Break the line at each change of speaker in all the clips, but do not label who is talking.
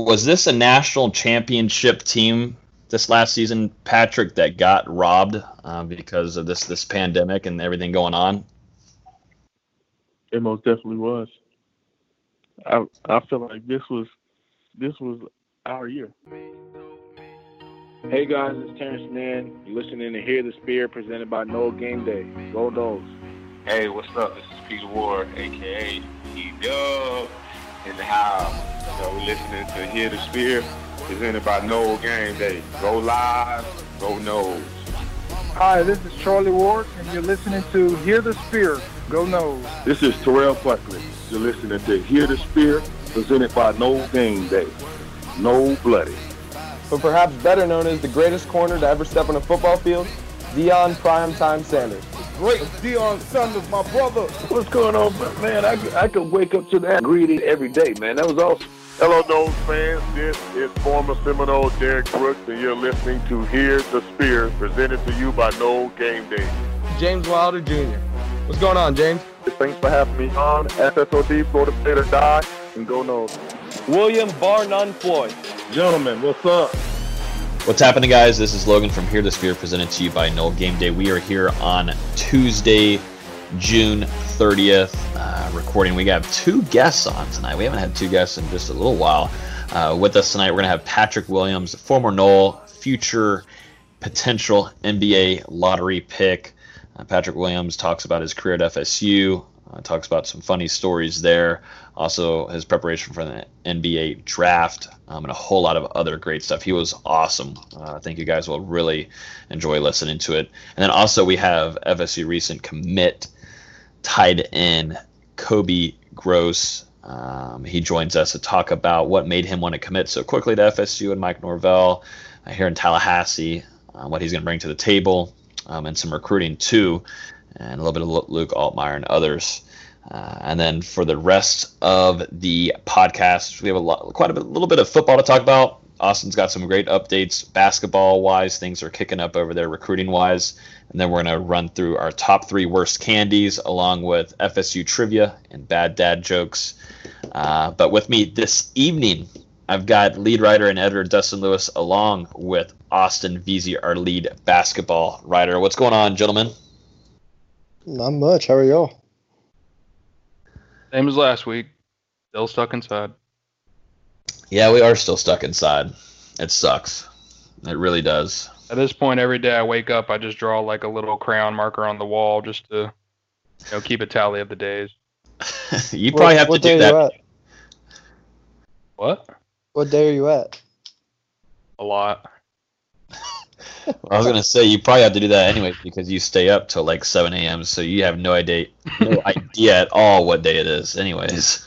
was this a national championship team this last season, Patrick, that got robbed uh, because of this this pandemic and everything going on?
It most definitely was. I I feel like this was this was our year.
Hey guys, it's Terrence Mann. You're listening to Hear the Spear presented by Nole Game Day. Go Noles.
Hey, what's up? This is Peter Ward, aka E Dub, in the house. So we're listening to Hear the Spear presented by Nole Game Day. Go live, go Noles.
Hi, this is Charlie Ward, and you're listening to Hear the Spear. Go Noles.
This is Terrell Buckley. You're listening to Hear the Spear, presented by Nole Game Day. No Bloody.
But perhaps better known as the greatest corner to ever step on a football field, Deion Primetime Sanders.
Great Deion Sanders, my brother.
What's going on, man? I, I could wake up to that greeting every day, man. That was awesome.
Hello, Noles fans. This is former Seminole Derrick Brooks, and you're listening to Hear the Spear, presented to you by Nole Game Day.
James Wilder Jr. What's going on, James?
Thanks for having me on. FSOD, Florida State or Die, and go Noles.
William Bar None Floyd.
Gentlemen, what's up?
What's happening, guys? This is Logan from Hear the Spear, presented to you by Nole Game Day. We are here on Tuesday, June 30th, uh, recording. We have two guests on tonight. We haven't had two guests in just a little while. Uh, with us tonight, we're going to have Patrick Williams, former Nole, future potential NBA lottery pick. Uh, Patrick Williams talks about his career at FSU, uh, talks about some funny stories there, also his preparation for the NBA draft, um, and a whole lot of other great stuff. He was awesome. Uh, I think you guys will really enjoy listening to it. And then also we have FSU recent commit tied in Kobe Gross. Um, he joins us to talk about what made him want to commit so quickly to FSU and Mike Norvell uh, here in Tallahassee, uh, what he's going to bring to the table, um, and some recruiting too, and a little bit of Luke Altmyer and others. Uh, and then for the rest of the podcast, we have a lot, quite a bit, little bit of football to talk about. Austin's got some great updates basketball wise. Things are kicking up over there recruiting wise. And then we're going to run through our top three worst candies along with FSU trivia and bad dad jokes. Uh, but with me this evening, I've got lead writer and editor Dustin Lewis along with Austin Veazey, our lead basketball writer. What's going on, gentlemen?
Not much. How are y'all?
Same as last week. Still stuck inside.
Yeah, we are still stuck inside. It sucks. It really does.
At this point, every day I wake up, I just draw like a little crayon marker on the wall just to, you know, keep a tally of the days.
you probably what, have to do that.
What?
What day are you at?
A lot.
I was gonna say you probably have to do that anyway because you stay up till like 7 a.m. So you have no idea, no idea at all what day it is, anyways.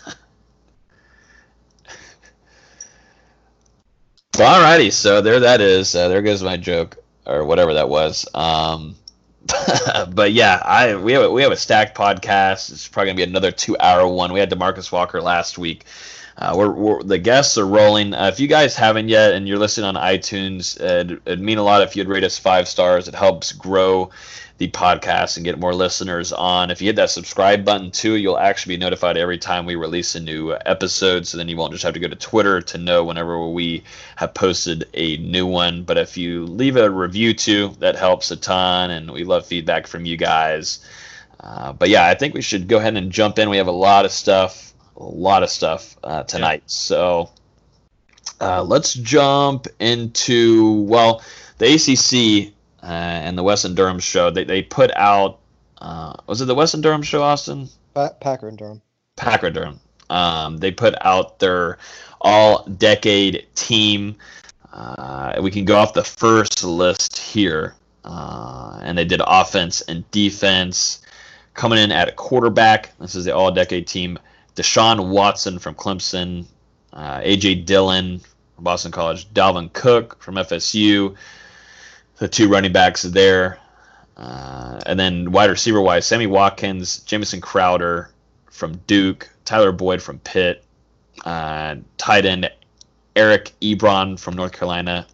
Alrighty, so there that is. Uh, there goes my joke or whatever that was. Um, but yeah, I we have a, we have a stacked podcast. It's probably gonna be another two hour one. We had Demarcus Walker last week. Uh, we're, we're, the guests are rolling. Uh, if you guys haven't yet and you're listening on iTunes, it'd, it'd mean a lot if you'd rate us five stars. It helps grow the podcast and get more listeners on. If you hit that subscribe button too, you'll actually be notified every time we release a new episode. So then you won't just have to go to Twitter to know whenever we have posted a new one. But if you leave a review too, that helps a ton, and we love feedback from you guys. Uh, but yeah, I think we should go ahead and jump in. We have a lot of stuff, a lot of stuff uh, tonight. Yeah. So uh, let's jump into well, the ACC uh, and the Weston Durham show. They they put out uh, was it the Weston Durham show, Austin?
Pa- Packer and Durham.
Packer Durham. Um, they put out their all decade team. Uh, we can go off the first list here. Uh, and they did offense and defense. Coming in at a quarterback, this is the all decade team. Deshaun Watson from Clemson, uh, A.J. Dillon from Boston College, Dalvin Cook from FSU, the two running backs there. Uh, and then wide receiver wise, Sammy Watkins, Jamison Crowder from Duke, Tyler Boyd from Pitt, uh, tight end Eric Ebron from North Carolina.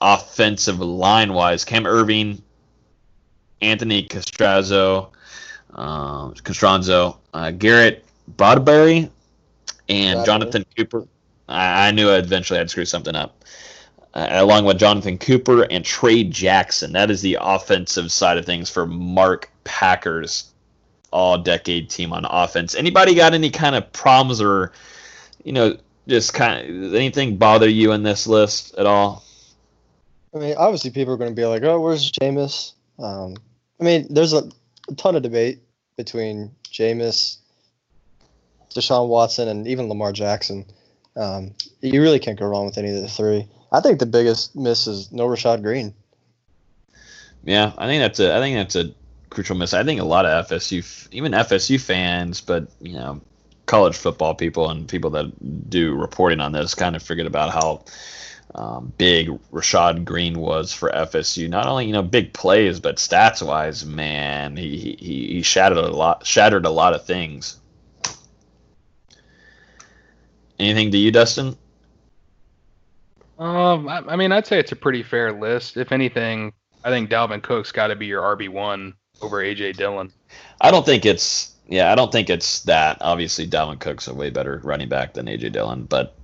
Offensive line wise, Cam Irving, Anthony Castonzo, uh, uh, Garrett Bradbury, and Jonathan Cooper. I, I knew eventually I'd screw something up. Uh, along with Jonathan Cooper and Trey Jackson. That is the offensive side of things for Mark Packers all decade team on offense. Anybody got any kind of problems or, you know, just kind of anything bother you in this list at all?
I mean, obviously, people are going to be like, "Oh, where's Jameis?" Um, I mean, there's a, a ton of debate between Jameis, Deshaun Watson, and even Lamar Jackson. Um, you really can't go wrong with any of the three. I think the biggest miss is no Rashad Greene.
Yeah, I think that's a I think that's a crucial miss. I think a lot of FSU, even FSU fans, but you know, college football people and people that do reporting on this kind of forget about how um, big Rashad Greene was for FSU. Not only you know big plays, but stats wise, man, he he, he shattered a lot shattered a lot of things. Anything to you, Dustin?
Um, I, I mean, I'd say it's a pretty fair list. If anything, I think Dalvin Cook's got to be your RB one over AJ Dillon.
I don't think it's yeah, I don't think it's that. Obviously, Dalvin Cook's a way better running back than AJ Dillon, but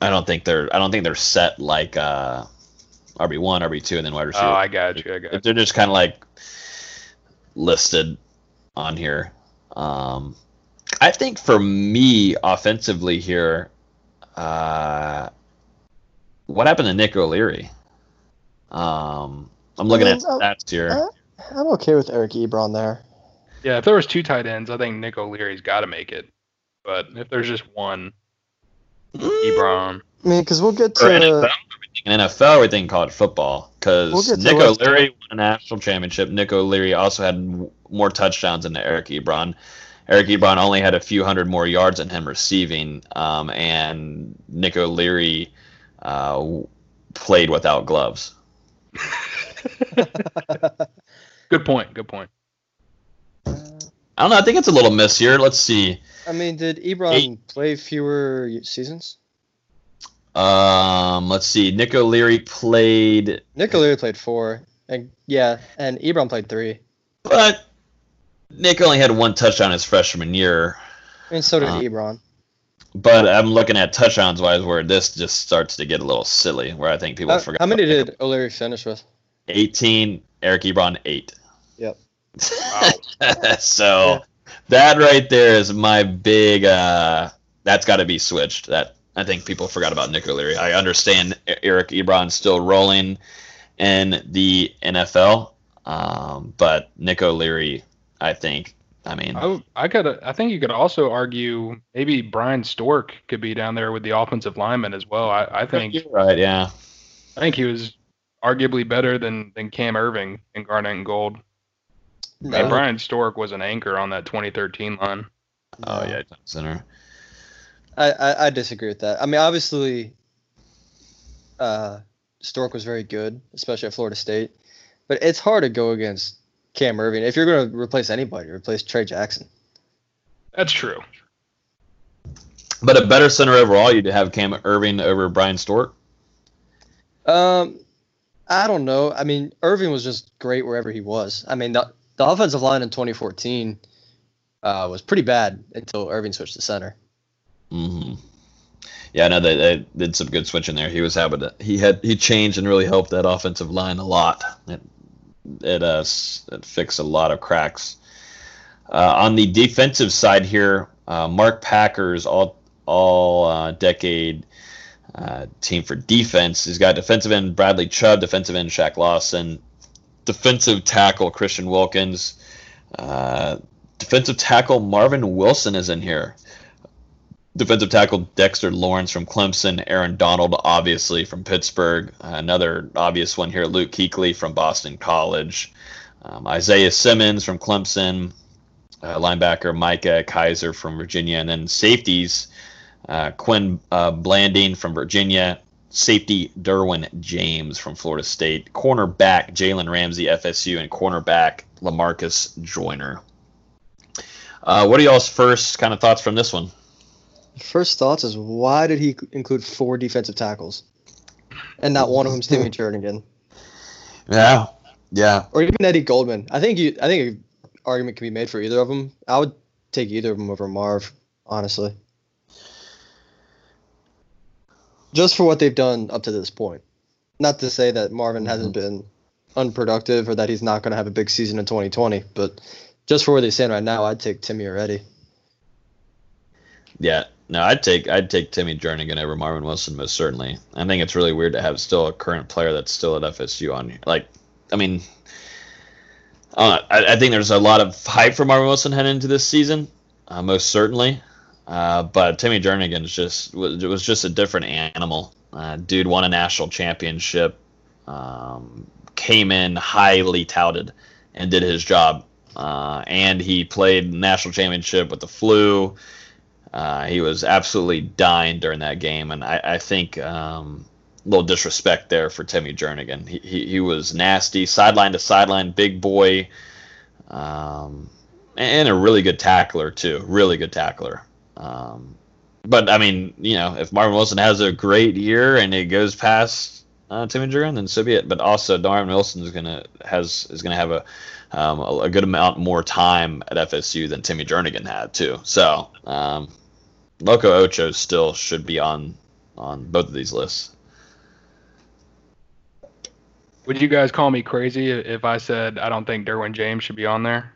I don't think they're I don't think they're set like uh, RB one, RB two, and then wide receiver.
Oh, I got you. I got you.
They're just kind of like listed on here. Um, I think for me, offensively here, uh, what happened to Nick O'Leary? Um, I'm looking at
Uh,
stats here.
uh, I'm okay with Eric Ebron there.
Yeah, if there was two tight ends, I think Nick O'Leary's got to make it. But if there's just one, Ebron.
I mean, because we'll get
For
to
NFL, in NFL, we're thinking college football because
We'll
Nick O'Leary won a national championship. Nick O'Leary also had more touchdowns than Eric Ebron. Eric Ebron only had a few hundred more yards than him receiving, um, and Nick O'Leary uh, played without gloves.
Good point. Good point.
I don't know. I think it's a little miss here. Let's see.
I mean, did Ebron play fewer seasons?
Um, let's see. Nick O'Leary played,
Nick O'Leary played four, and yeah, and Ebron played three.
but Nick only had one touchdown his freshman year.
And so did
Uh,
Ebron.
But I'm looking at touchdowns wise where this just starts to get a little silly. Where I think people
How,
forgot.
how many did O'Leary finish with?
18? Eric Ebron eight.
Yep.
so that right there is my big. uh That's got to be switched. That I think people forgot about Nick O'Leary. I understand Eric Ebron's still rolling in the NFL, um, but Nick O'Leary, I think. I mean,
I, I could. I think you could also argue maybe Bryan Stork could be down there with the offensive lineman as well. I, I think.
you're right. Yeah.
I think he was arguably better than than Cam Irving in Garnet and Gold. I mean, Bryan Stork was an anchor on that 2013 line.
Oh yeah, center.
I, I, I disagree with that. I mean, obviously, uh, Stork was very good, especially at Florida State. But it's hard to go against Cam Irving. If you're going to replace anybody, replace Trey Jackson.
That's true.
But a better center overall, you'd have Cam Irving over Bryan Stork.
Um, I don't know. I mean, Irving was just great wherever he was. I mean, the, the offensive line in 2014 uh, was pretty bad until Irving switched to center.
hmm Yeah, I know they, they did some good switching there. He was having to, he had he changed and really helped that offensive line a lot. It it uh it fixed a lot of cracks. Uh, on the defensive side here, uh, Mark Packer's all all uh, decade uh, team for defense. He's got defensive end Bradley Chubb, defensive end Shaq Lawson, defensive tackle Christian Wilkins, uh, defensive tackle Marvin Wilson is in here defensive tackle Dexter Lawrence from Clemson, Aaron Donald, obviously from Pittsburgh. Another obvious one here, Luke Kuechly from Boston College. Um, Isaiah Simmons from Clemson, uh, linebacker Micah Kiser from Virginia, and then safeties uh, Quin uh, Blanding from Virginia, safety Derwin James from Florida State, cornerback Jalen Ramsey FSU, and cornerback Lamarcus Joyner. Uh, what are y'all's first kind of thoughts from this one?
First thoughts is why did he include four defensive tackles, and not one of them Steven Jernigan
Yeah, yeah.
or even Eddie Goldman? I think you. I think an argument can be made for either of them. I would take either of them over Marv, honestly. just for what they've done up to this point. Not to say that Marvin hasn't
Mm-hmm.
been unproductive or that he's not going to have a big season in 2020, but just for where they stand right now, I'd take Timmy or Eddie.
Yeah, no, I'd take I'd take Timmy Jernigan over Marvin Wilson most certainly. I think it's really weird to have still a current player that's still at FSU on. Here. Like, I mean, I, I, I think there's a lot of hype for Marvin Wilson heading into this season, uh, most certainly. Uh, but Timmy Jernigan is just was, was just a different animal. Uh, dude won a national championship, um, came in highly touted, and did his job. Uh, and he played national championship with the flu. Uh, he was absolutely dying during that game, and I, I think um, a little disrespect there for Timmy Jernigan. He, he, he was nasty, sideline to sideline, big boy, um, and a really good tackler too. Really good tackler. Um, but I mean, you know, if Marvin Wilson has a great year and it goes past uh, Timmy Jernigan, then so be it. But also, Marvin Wilson is gonna has is gonna have a um, a, a good amount more time at FSU than Timmy Jernigan had too. So um, Loco Ocho still should be on on both of these lists.
Would you guys call me crazy if I said I don't think Derwin James should be on there?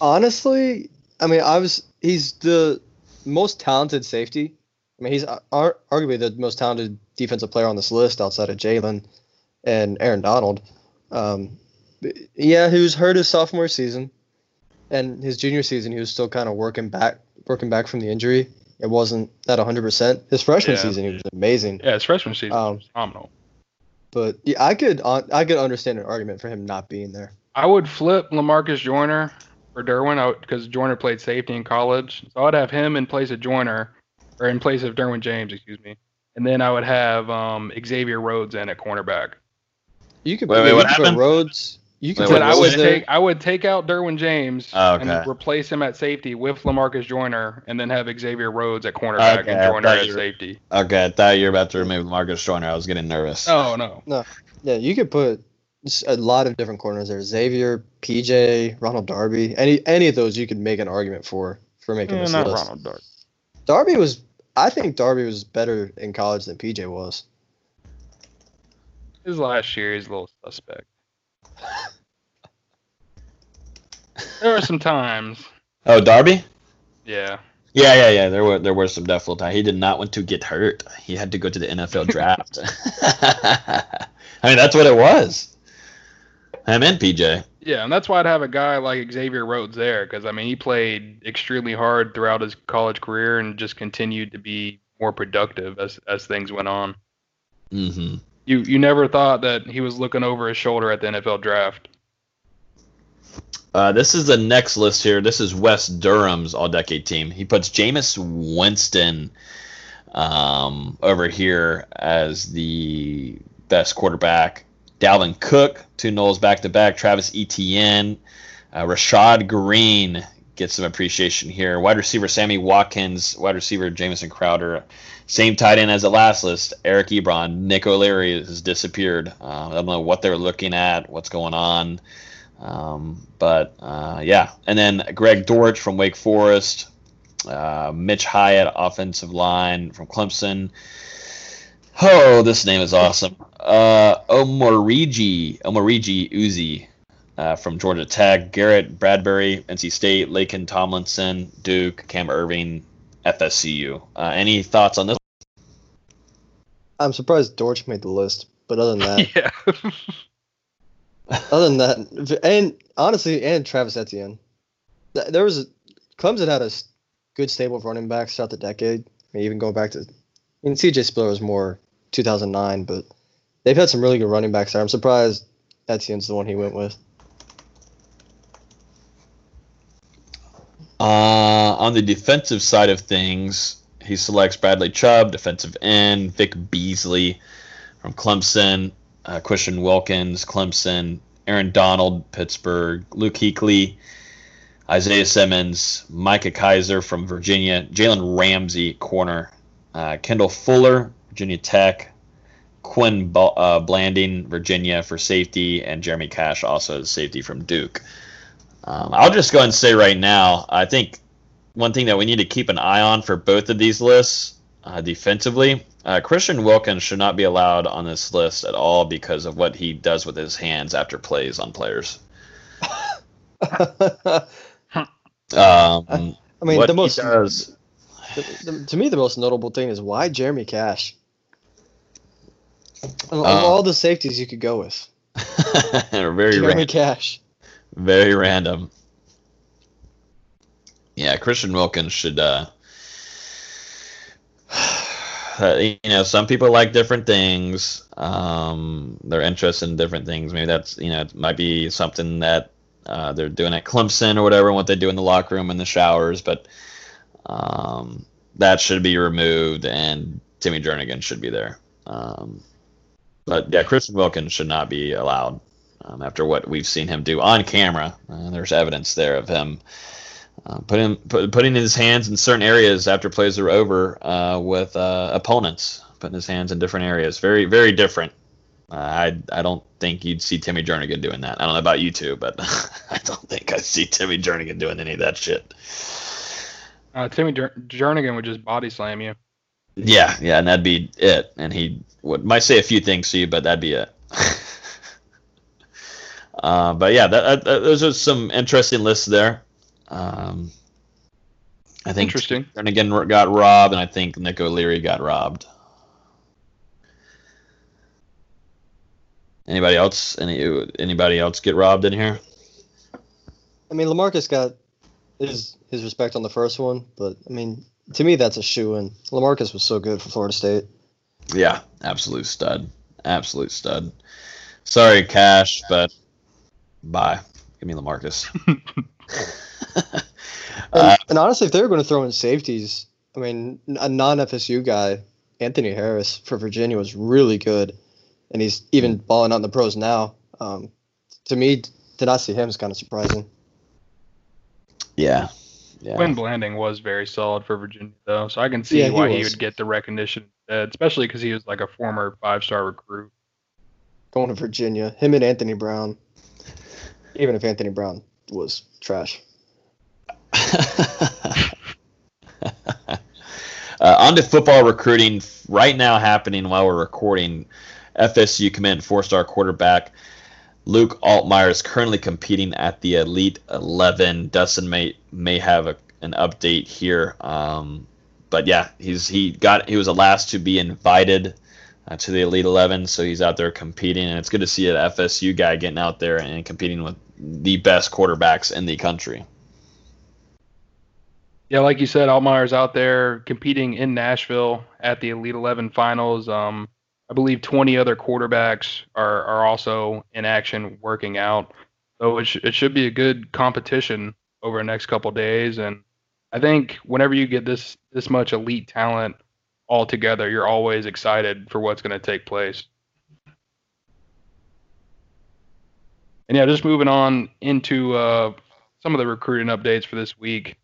Honestly, I mean, I was he's the most talented safety. I mean, he's ar- arguably the most talented defensive player on this list outside of Jalen and Aaron Donald. Um, yeah, he was hurt his sophomore season, and his junior season he was still kind of working back, working back from the injury. It wasn't at 100%. His freshman
Yeah.
season he was amazing.
Yeah, his freshman season
Um,
was phenomenal.
But yeah, I could uh, I could understand an argument for him not being there.
I would flip Lamarcus Joyner for Derwin because Joyner played safety in college. So I'd have him in place of Joyner, or in place of Derwin James, excuse me. And then I would have um, Xavier Rhodes in at cornerback.
You could,
Wait,
yeah,
wait, what happened?
Rhodes. You could
Wait,
But I would
there.
take I would take out Derwin James
Oh, okay.
and replace him at safety with Lamarcus Joyner, and then have Xavier Rhodes at cornerback
Okay,
and Joyner at safety.
Okay, I thought you were about to remove Marcus Joyner. I was getting nervous.
Oh no.
no, Yeah, you could put a lot of different corners there. Xavier, PJ, Ronald Darby, any any of those you could make an argument for for making
Eh,
this
not
list.
Ronald Dart.
Darby was, I think Darby was better in college than PJ was.
His last year he's a little suspect. There were some times.
Oh, Darby.
Yeah.
Yeah, yeah, yeah. There were there were some definitely times. He did not want to get hurt. He had to go to the NFL draft. I mean, that's what it was. Him and PJ.
Yeah, and that's why I'd have a guy like Xavier Rhodes there because I mean he played extremely hard throughout his college career and just continued to be more productive as as things went on.
Mm-hmm.
You you never thought that he was looking over his shoulder at the NFL draft.
Uh, this is the next list here. This is Wes Durham's All Decade team. He puts Jameis Winston um, over here as the best quarterback. Dalvin Cook, two Noles back to back. Travis Etienne, uh, Rashad Greene gets some appreciation here. Wide receiver Sammy Watkins, wide receiver Jamison Crowder. Same tight end as the last list, Eric Ebron. Nick O'Leary has disappeared. Uh, I don't know what they're looking at, what's going on. Um, but uh, yeah, and then Greg Dortch from Wake Forest, uh, Mitch Hyatt, offensive line from Clemson. Oh, this name is awesome. Uh, Omoregie, Omoregie Uzzi uh, from Georgia Tech, Garrett Bradbury, NC State, Laken Tomlinson, Duke, Cam Irving, FSCU. Uh, any thoughts on this?
I'm surprised Dortch made the list, but other than that,
yeah.
other than that, and honestly, and Travis Etienne, there was a, Clemson had a good stable of running backs throughout the decade. I mean, even going back to, I mean, CJ Spiller was more 2009, but they've had some really good running backs there. I'm surprised Etienne's the one he went with.
Uh, on the defensive side of things, he selects Bradley Chubb, defensive end, Vic Beasley from Clemson, uh, Christian Wilkins, Clemson, Aaron Donald, Pittsburgh, Luke Kuechly, Isaiah Simmons, Micah Kiser from Virginia, Jalen Ramsey, corner, uh, Kendall Fuller, Virginia Tech, Quin Ba- uh, Blanding, Virginia for safety, and Jeremy Cash also safety from Duke. Um, I'll just go and say right now, I think one thing that we need to keep an eye on for both of these lists, uh, defensively. Uh, Christian Wilkins should not be allowed on this list at all because of what he does with his hands after plays on players. Um,
I mean, the most
does-
the- the- to me the most notable thing is why Jeremy Cash. Of, of
Uh,
all the safeties you could go with,
very
Jeremy
ran-
Cash.
very random. Yeah, Christian Wilkins should. Uh, uh, you know, some people like different things. Um, they're interested in different things. Maybe that's you know it might be something that uh, they're doing at Clemson or whatever, what they do in the locker room and the showers. But um, that should be removed, and Timmy Jernigan should be there. Um, but yeah, Christian Wilkins should not be allowed um, after what we've seen him do on camera. Uh, there's evidence there of him uh, putting put, putting his hands in certain areas after plays are over uh, with uh, opponents, putting his hands in different areas. Very very different. Uh, I I don't think you'd see Timmy Jernigan doing that. I don't know about you two, but I don't think I see Timmy Jernigan doing any of that shit.
Uh, Timmy Jer- Jernigan would just body slam you.
Yeah, yeah, and that'd be it. And he would might say a few things to you, but that'd be it. uh, but yeah, that, that, those are some interesting lists there. Um, I think
Interesting.
Jernigan got robbed, and I think Nick O'Leary got robbed. Anybody else? Any anybody else get robbed in here?
I mean, Lamarcus got his his respect on the first one, but I mean, to me, that's a shoe in. Lamarcus was so good for Florida State.
Yeah, absolute stud. Absolute stud. Sorry, Cash, but bye. Give me Lamarcus.
And, and honestly, if they were going to throw in safeties, I mean, a non FSU guy, Anthony Harris for Virginia was really good, and he's even mm. balling out in the pros now. Um, to me, to not see him is kind of surprising.
Yeah. Yeah.
Quin Blanding was very solid for Virginia, though, so I can see
Yeah, he
why he
was.
would get the recognition instead, especially because he was like a former five-star recruit.
Going to Virginia, him and Anthony Brown. Even if Anthony Brown was trash.
Uh, on to football recruiting right now happening while we're recording. FSU command four-star quarterback Luke Altmyer is currently competing at the Elite 11. Dustin may may have a, an update here, um, but yeah, he's he got he was the last to be invited uh, to the Elite 11, so he's out there competing, and it's good to see an FSU guy getting out there and competing with the best quarterbacks in the country.
Yeah, like you said, Altmyer's out there competing in Nashville at the Elite 11 finals. Um, I believe 20 other quarterbacks are, are also in action working out. So it, sh- it should be a good competition over the next couple days. And I think whenever you get this this much elite talent all together, you're always excited for what's going to take place. And yeah, just moving on into uh, some of the recruiting updates for this week.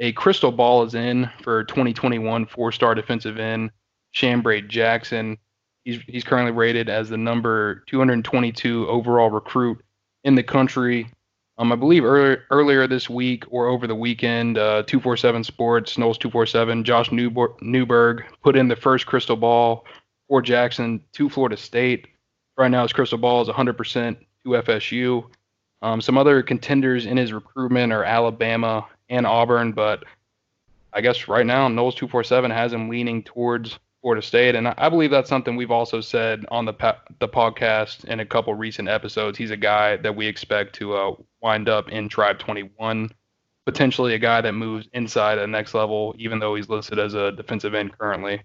A crystal ball is in for 2021 four-star defensive end Shambre Jackson. He's he's currently rated as the number 222 overall recruit in the country. Um, I believe earlier earlier this week or over the weekend, uh, 247 Sports, Noles 247, Josh Newber- Newberg put in the first crystal ball for Jackson to Florida State. Right now, his crystal ball is 100% to FSU. Um, some other contenders in his recruitment are Alabama and Auburn, but I guess right now Noles 247 has him leaning towards Florida State, and I, believe that's something we've also said on the pa- the podcast in a couple recent episodes. He's a guy that we expect to uh, wind up in Tribe 21, potentially a guy that moves inside the next level, even though he's listed as a defensive end currently.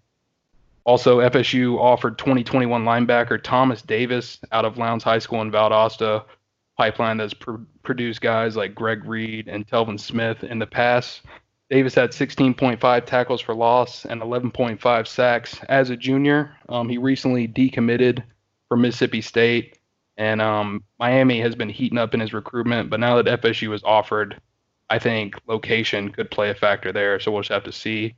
Also, FSU offered 2021 linebacker Thomas Davis out of Lowndes High School in Valdosta, pipeline that's pr- produced guys like Greg Reid and Telvin Smith in the past. Davis had 16.5 tackles for loss and 11.5 sacks as a junior. Um, he recently decommitted from Mississippi State, and um, Miami has been heating up in his recruitment. But now that FSU was offered, I think location could play a factor there. So we'll just have to see.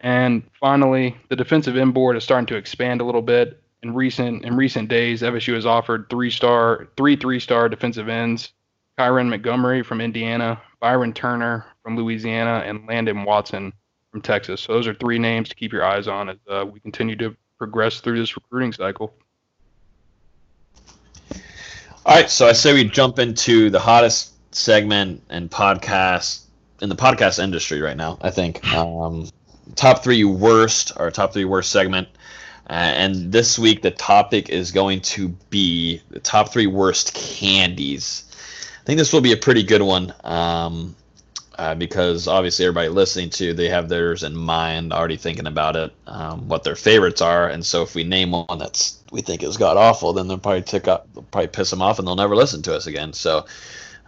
And finally, the defensive end board is starting to expand a little bit. In recent in recent days, FSU has offered three star, three three star defensive ends: Kyron Montgomery from Indiana, Byron Turner from Louisiana, and Landon Watson from Texas. So those are three names to keep your eyes on as uh, we continue to progress through this recruiting cycle.
All right, so I say we jump into the hottest segment and podcast in the podcast industry right now. I think um, top three worst or top three worst segment. Uh, and this week the topic is going to be the top three worst candies. I think this will be a pretty good one um, uh, because obviously everybody listening to they have theirs in mind, already thinking about it, um, what their favorites are, and so if we name one that's we think is god awful, then they'll probably tick up, they'll probably piss them off, and they'll never listen to us again. So.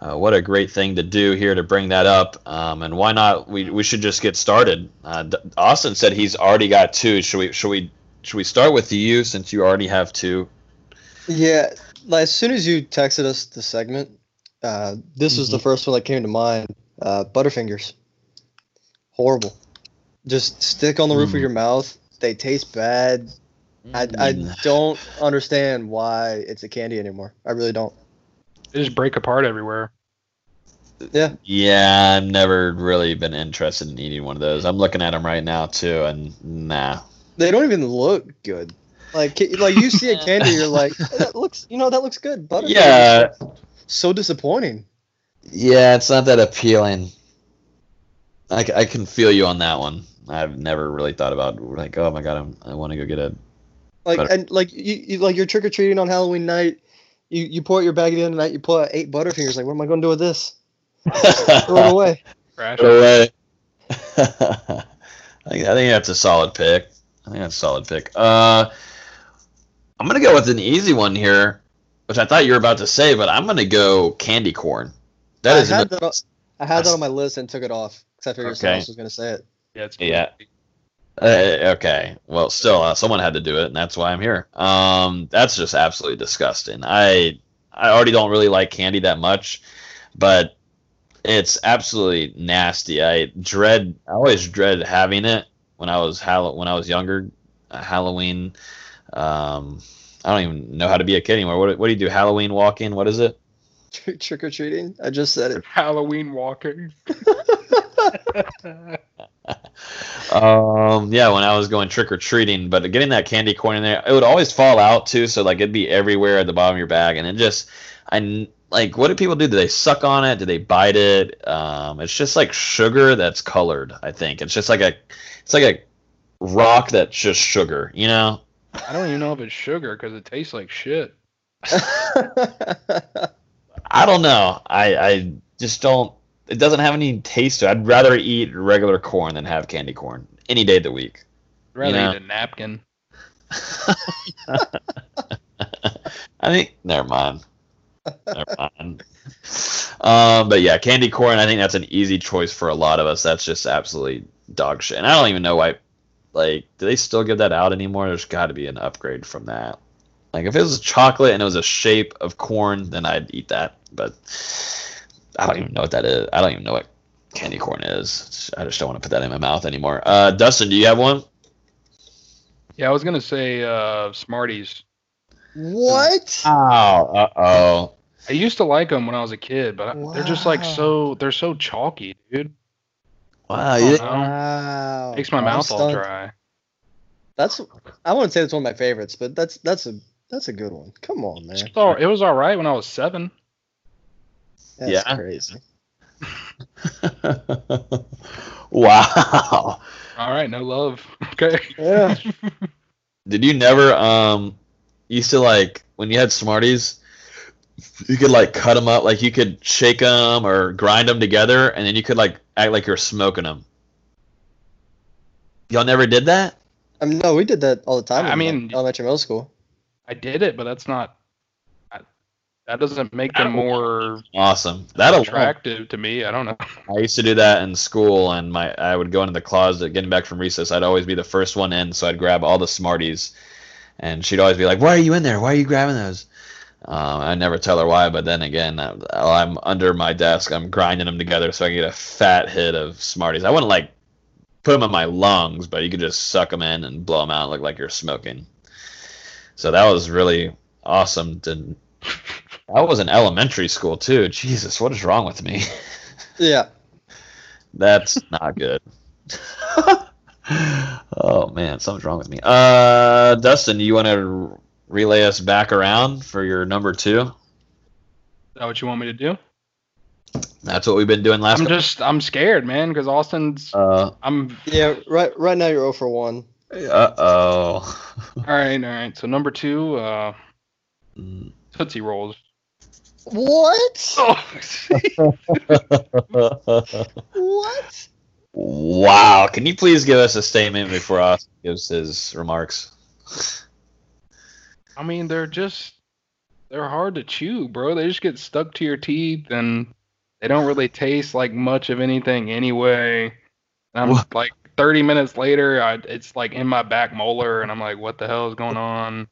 Uh, what a great thing to do here to bring that up. Um, and why not? We, we should just get started. Uh, Austin said he's already got two. Should we should we should we start with you since you already have two?
Yeah, like, as soon as you texted us the segment, uh, this was the
Mm-hmm.
first one that came to mind. Uh, Butterfingers, horrible. Just stick on the roof
Mm.
of your mouth. They taste bad. I, I
Mm.
don't understand why it's a candy anymore. I really don't.
They just break apart everywhere.
Yeah.
Yeah, I've never really been interested in eating one of those. I'm looking at them right now too, and nah.
They don't even look good. Like like you see a candy, you're like, "Oh, that looks, you know, that looks good. Butterfingers.
Yeah,
So disappointing.
yeah, it's not that appealing. i can feel you on that one. I've never really thought about like, oh my god, I'm, I want to go get a.
Like
Butter-
and like you, you like you're trick or treating on Halloween night. You you pull out your bag at the end of the night. You pull out eight Butterfingers. Like, what am I going to do with this? Throw it away.
Throw it away. I think I think that's a solid pick. I think that's a solid pick. Uh, I'm gonna go with an easy one here, which I thought you were about to say, but I'm gonna go candy corn. That
I
is
had that. On, I had that on my list and took it off because I figured
Okay.
someone else was going to say it.
Yeah, it's
Yeah. Uh, okay. Well, still, uh, someone had to do it, and that's why I'm here. Um, that's just absolutely disgusting. I I already don't really like candy that much, but it's absolutely nasty. I dread. I always dread having it when I was Hall- when I was younger. Uh, Halloween. Um, I don't even know how to be a kid anymore. What, what do you do? Halloween walk-in? What is it?
Trick or treating. I just said it.
Halloween walking.
Um, yeah, when I was going trick or treating, but getting that candy corn in there, it would always fall out too. So like it'd be everywhere at the bottom of your bag, and it just, I like, what do people do? Do they suck on it? Do they bite it? Um, it's just like sugar that's colored. I think it's just like a, it's like a rock that's just sugar. You know?
I don't even know if it's sugar because it tastes like shit.
I don't know. I I just don't. It doesn't have any taste to it. I'd rather eat regular corn than have candy corn any day of the week.
I'd rather
Yeah.
eat a napkin.
I think never mind. Um, but yeah, candy corn. I think that's an easy choice for a lot of us. That's just absolutely dog shit. And I don't even know why. Like, do they still give that out anymore? There's got to be an upgrade from that. Like, if it was chocolate and it was a shape of corn, then I'd eat that. But I don't even know what that is. I don't even know what candy corn is. I just don't want to put that in my mouth anymore. Uh, Dustin, do you have one?
Yeah, I was gonna say uh, Smarties.
What?
Oh, uh oh.
I used to like them when I was a kid, but I- they're just like so they're so chalky, dude.
Wow,
I
you.
Wow.
Makes my
I'm
mouth all dry.
That's. I wouldn't say that's one of my favorites, but that's that's a that's a good one. Come on, man.
All- it was all right when I was seven.
That's
Yeah.
crazy.
wow.
All right, no love. Okay.
Yeah.
Did you never um used to like when you had Smarties, you could like cut them up, like you could shake them or grind them together, and then you could like act like you're smoking them. Y'all never did that?
I mean, no, we did that all the time.
I
in, like,
mean-
elementary, middle school.
I did it, but that's not. That doesn't make them more
Awesome. That
attractive to me. I don't know.
I used to do that in school, and my I would go into the closet, getting back from recess. I'd always be the first one in, so I'd grab all the Smarties, and she'd always be like, "Why are you in there? Why are you grabbing those?" Um, I never tell her why, but then again, I- I'm under my desk. I'm grinding them together so I can get a fat hit of Smarties. I wouldn't like put them in my lungs, but you could just suck them in and blow them out, and look like you're smoking. So that was really awesome. To I was in elementary school too. Jesus, what is wrong with me?
Yeah.
That's not good. oh man, something's wrong with me. Uh, Dustin, you want to relay us back around for your number two?
Is that what you want me to do?
That's what we've been doing last.
I'm
couple-
just I'm scared, man, because Austin's.
Uh,
I'm.
Yeah, right. Right now you're 0 for one.
uh oh.
All right, all right. So number two, uh,
Mm.
Tootsie Rolls.
What?
Oh,
What?
Wow. Can you please give us a statement before Austin gives his remarks?
I mean, they're just they're hard to chew, bro. They just get stuck to your teeth, and they don't really taste like much of anything anyway. And I'm
What?
like 30 minutes later, I, it's like in my back molar, and I'm like, what the hell is going on?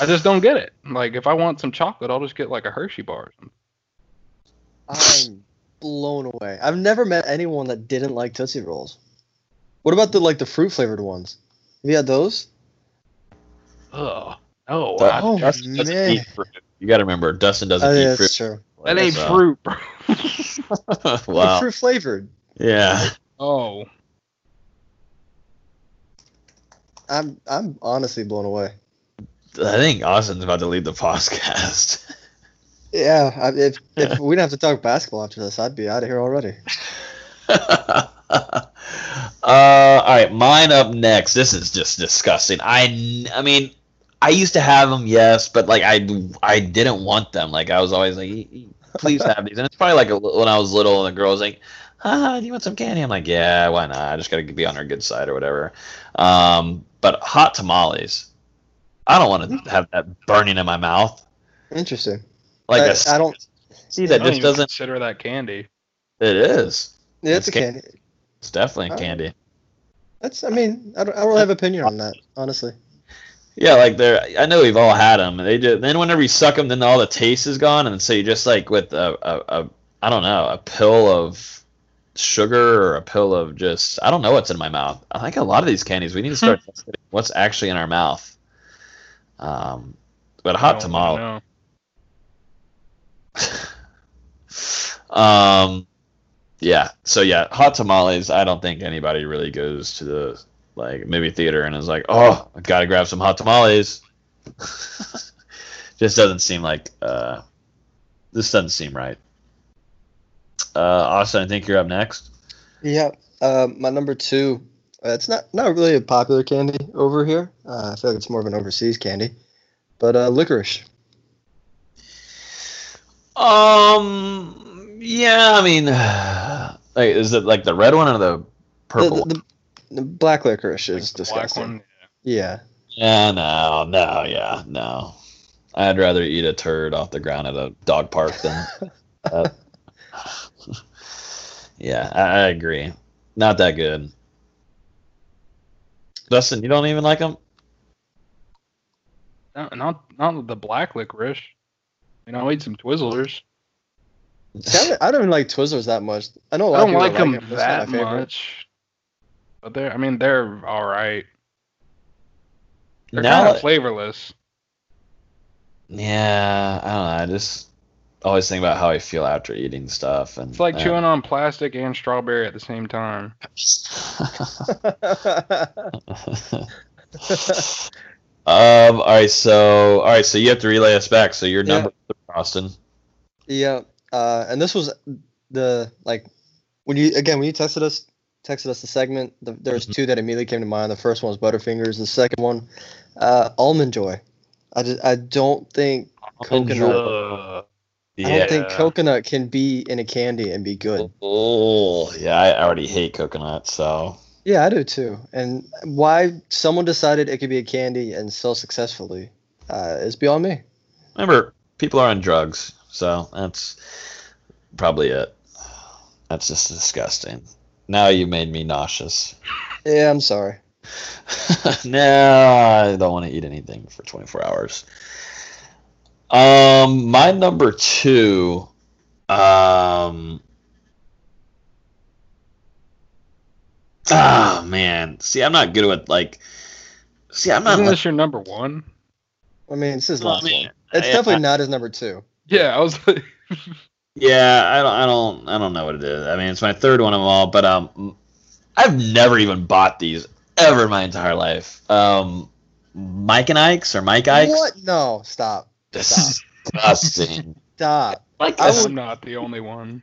I just don't get it. Like, if I want some chocolate, I'll just get like a Hershey bar. or something.
I'm blown away. I've never met anyone that didn't like Tootsie Rolls. What about the like the fruit flavored ones? Have you had those?
Oh,
That-
I-
Oh,
Dustin doesn't
man.
eat fruit. You got to remember, Dustin doesn't
Oh,
eat
yeah,
fruit.
true.
that ain't
So-
fruit, bro.
They're fruit flavored.
Yeah.
oh,
I'm I'm honestly blown away.
I think Austin's about to leave the podcast.
Yeah, if if we didn't have to talk basketball after this, I'd be out of here already.
uh, all right, mine up next. This is just disgusting. I, I mean, I used to have them, yes, but like I, I didn't want them. Like I was always like, "E- e- please have these. And it's probably like a, when I was little, and the girl was like, ah, do you want some candy? I'm like, yeah, why not? I just gotta be on her good side or whatever. Um, but hot tamales, I don't want to have that burning in my mouth.
Interesting.
Like
I-
a-
I don't-
see
I
that
don't
just
even
doesn't.
consider that candy.
It is.
Yeah, it's,
It's
a
can-
candy.
It's definitely
All right.
candy.
That's. I mean, I don't. I don't have opinion on that, honestly.
Yeah, like they're. I know we've all had them. They just then whenever you suck them, then all the taste is gone, and so you just like with a, a, a I don't know a pill of sugar or a pill of just I don't know what's in my mouth. I think a lot of these candies we need to start what's actually in our mouth. Um, but hot
I don't
tamale. Um, yeah. So yeah, hot tamales. I don't think anybody really goes to the like movie theater and is like, oh, I gotta grab some hot tamales. Just doesn't seem like uh, this doesn't seem right. Uh, Austin, I think you're up next.
Yeah. Uh, my number two. Uh, it's not not really a popular candy over here. Uh, I feel like it's more of an overseas candy, but uh, licorice.
Um, yeah. I mean, like, is it like the red one or the
The,
purple?
the,
one?
the, the black licorice is
The black
disgusting.
one.
Yeah.
Yeah, no, no, yeah, no. I'd rather eat a turd off the ground at a dog park than. yeah, I, I agree. Not that good. Dustin, you don't even like them?
Not, not not the black licorice. You know, I'll eat some Twizzlers.
I, don't, even like Twizzlers that much. I know a lot
I don't
of
like them
that like 'em, but it's not
that
my
much. But they're, I mean, they're all right. They're
Now
kind of flavorless.
Yeah, I don't know. I just always think about how I feel after eating stuff, and
It's like
uh,
chewing on plastic and strawberry at the same time.
um. All right. So. All right. So you have to relay us back. So your number Yeah. Austin.
Yeah, uh, and this was the like when you again when you texted us texted us the segment. The, there's
Mm-hmm.
two that immediately came to mind. The first one was Butterfingers. The second one, uh, Almond Joy. I just I don't think coconut.
Ugh.
I don't think coconut can be in a candy and be good.
Oh, yeah. I already hate coconut. So.
Yeah, I do too. And why someone decided it could be a candy and sell successfully uh, is beyond me.
Remember, people are on drugs, so that's probably it. That's just disgusting. Now you made me nauseous.
Yeah, I'm sorry.
no, I don't want to eat anything for 24 hours. Um, my number two, um, ah, man. See, I'm not good with like. See, I'm not.
Isn't
like-
this your number one?
I mean, this is
Well, I
last
mean,
one. It's
I-
definitely not his number two.
Yeah, I was like,
Yeah, I don't, I don't, I don't know what it is. I mean, it's my third one of them all, but um, I've never even bought these ever in my entire life. Um, Mike and Ike's or Mike Ike's?
What? No, stop.
Disgusting.
Stop.
Like
I
I'm
will,
not the only one.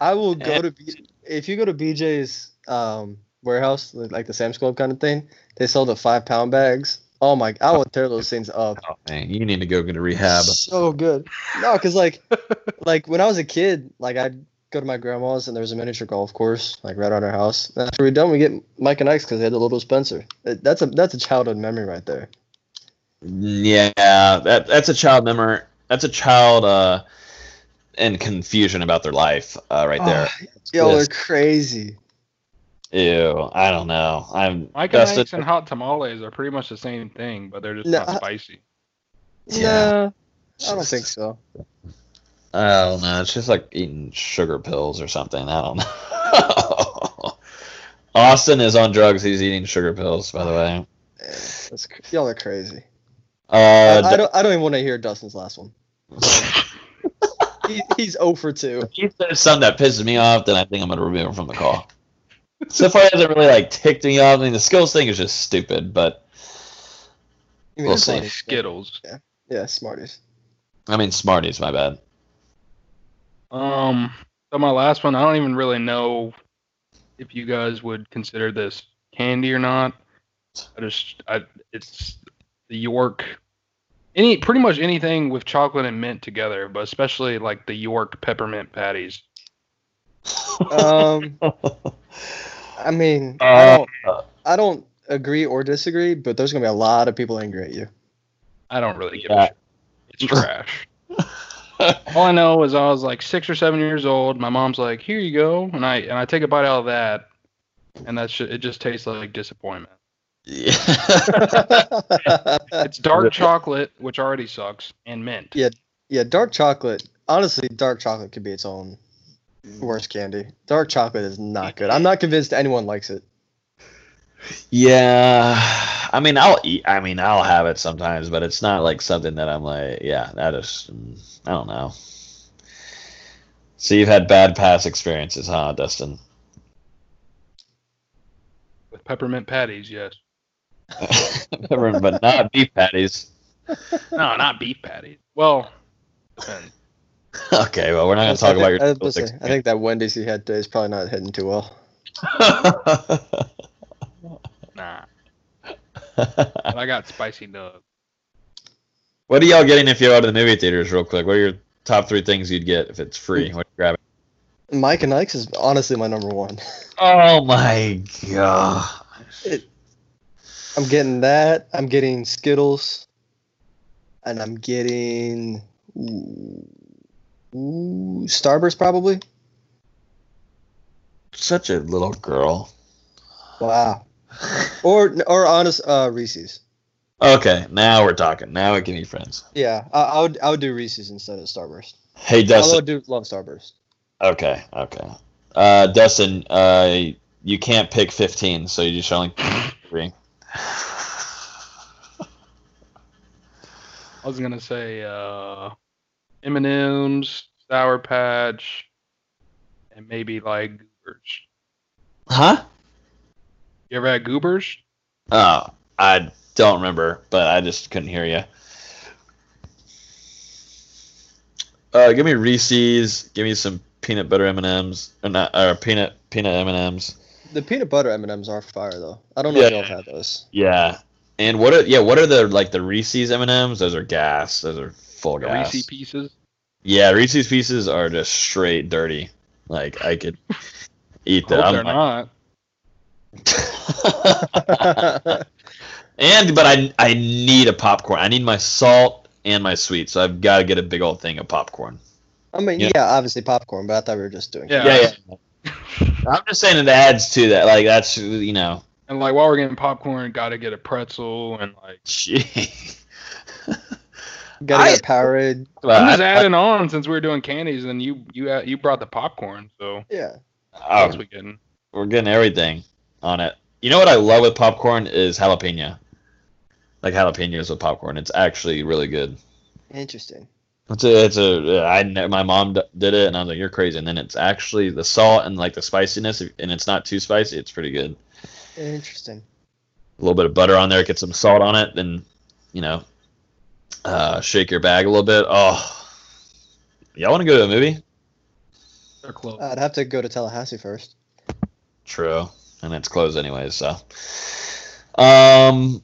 I will go to B- if you go to BJ's um, warehouse, like like the Sam's Club kind of thing. They sell the five pound bags. Oh my! I will tear those things up.
oh man, you need to go get a rehab.
So good. No, because like, like when I was a kid, like I'd go to my grandma's and there was a miniature golf course like right on our house. And after we're done, we get Mike and Ike's because they had the little Spencer. That's a that's a childhood memory right there.
Yeah, that that's a child memory. That's a child uh, and confusion about their life uh, right there.
Oh, Yo, they're crazy.
Ew, I don't know. I'm
Mike and
Dustin-
Ike's and hot tamales are pretty much the same thing, but they're just
No,
not
I-
spicy.
Nah, I don't think so.
I don't know. It's just like eating sugar pills or something. I don't know. Austin is on drugs. He's eating sugar pills, by the way.
That's y'all are crazy.
Uh,
I, I don't. I don't even want to hear Dustin's last one. he, he's 0 for 2.
if he says something that pisses me off, then I think I'm gonna remove him from the call. So far, it hasn't really like ticked me off. I mean, the skills thing is just stupid, but
You mean
We'll
it's
see.
funny.
Skittles.
Yeah, Smarties.
I mean, Smarties, my bad.
Um, so my last one, I don't even really know if you guys would consider this candy or not. I just, I, it's the York, any pretty much anything with chocolate and mint together, but especially like the York peppermint patties.
Um, I mean, I
Uh,
don't. I don't agree or disagree, but there's gonna be a lot of people angry at you.
I don't really give
Yeah.
a shit. It's trash. All I know is I was like six or seven years old. My mom's like, "Here you go," and I and I take a bite out of that, and that's it. Just tastes like disappointment. Yeah. It's dark chocolate, which already sucks, and mint.
Yeah, yeah, dark chocolate. Honestly, dark chocolate could be its own worst candy. Dark chocolate is not good. I'm not convinced anyone likes it.
Yeah, I mean, I'll eat. I mean, I'll have it sometimes, but it's not like something that I'm like, yeah, that is. mm, I don't know. So you've had bad past experiences, huh, Dustin?
With peppermint patties, yes.
peppermint, but not beef patties.
No, not beef patties. Well, depends.
Okay, well, we're not going to
I
talk about
think-
your.
I, was say, I think that Wendy's you had today is probably not hitting too well.
nah. But I got spicy nugs.
what are y'all getting if you go out to the movie theaters, real quick? What are your top three things you'd get if it's free? What are you grabbing?
Mike and Ike's is honestly my number one.
Oh my god!
I'm getting that. I'm getting Skittles, and I'm getting ooh, ooh, Starburst probably.
Such a little girl.
Wow. Or or honest uh, Reese's.
Okay, now we're talking. Now we can be friends.
Yeah, I, I would I would do Reese's instead of Starburst.
Hey,
Although I
Dustin.
do love Starburst.
Okay, okay. Uh, Dustin, uh, you can't pick 15, so you just only three.
I was gonna say uh, M&M's, Sour Patch, and maybe like Goobers.
Huh?
You ever had Goobers?
Oh, I don't remember, but I just couldn't hear you. Uh, give me Reese's. Give me some peanut butter M and M's, or not, or peanut peanut M and M's.
The peanut butter M and M's are fire though. I don't know
Yeah.
if y'all have had those.
Yeah. And what are yeah? What are the like the Reese's M and M's? Those are gas. Those are full
The
gas.
Reese pieces.
Yeah, Reese's Pieces are just straight dirty. Like I could eat
I
them.
hope
I'm
they're
like-
not.
and but I I need a popcorn. I need my salt and my sweet. So I've got to get a big old thing of popcorn.
I mean,
Yeah.
yeah. obviously popcorn, but I thought we were just doing.
Yeah.
Yeah, yeah. I'm just saying it adds to that. Like that's you know.
And like while we're getting popcorn, gotta get a pretzel and like.
Gee.
Gotta
I-
get a Powerade.
I'm just
I-
adding on since we were doing candies, and you you uh, you brought the popcorn, so
Yeah.
Oh,
what else we getting?
we're getting everything on it. You know what I love with popcorn is jalapeno. Like jalapenos with popcorn. It's actually really good.
Interesting.
It's a, it's a, I, my mom did it, and I was like, you're crazy. And then it's actually the salt and like the spiciness, and it's not too spicy. It's pretty good.
Interesting.
A little bit of butter on there, get some salt on it, then, you know, uh, shake your bag a little bit. Oh, y'all want to go to a movie?
They're close.
I'd have to go to Tallahassee first.
True, and it's closed anyways. So, um,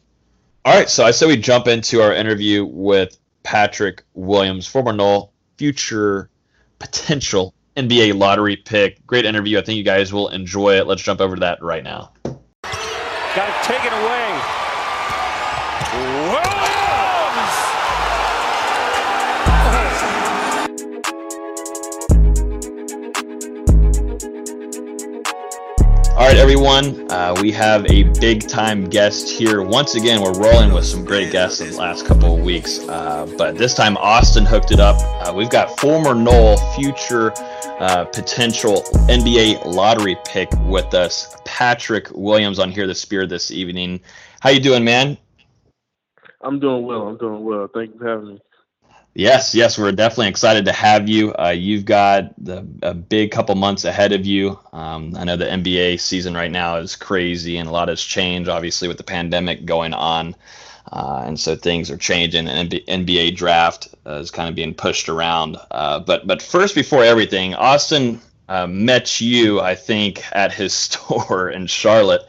all right. So I said we jump into our interview with Patrick Williams, former Nole, future potential NBA lottery pick. Great interview. I think you guys will enjoy it. Let's jump over to that right now.
Got it taken away. Williams!
All right, everyone. Uh, we have a big time guest here. Once again, we're rolling with some great guests in the last couple of weeks, uh, but this time Austin hooked it up. Uh, we've got former Nole, future uh, potential NBA lottery pick with us, Patrick Williams, on Hear the Spear this evening. How you doing, man?
I'm doing well. I'm doing well. Thank you for having me.
Yes, yes, we're definitely excited to have you. Uh, you've got the, a big couple months ahead of you. Um, I know the NBA season right now is crazy and a lot has changed, obviously, with the pandemic going on. Uh, and so things are changing. And NBA draft uh, is kind of being pushed around. Uh, but but first, before everything, Austin uh, met you, I think, at his store in Charlotte,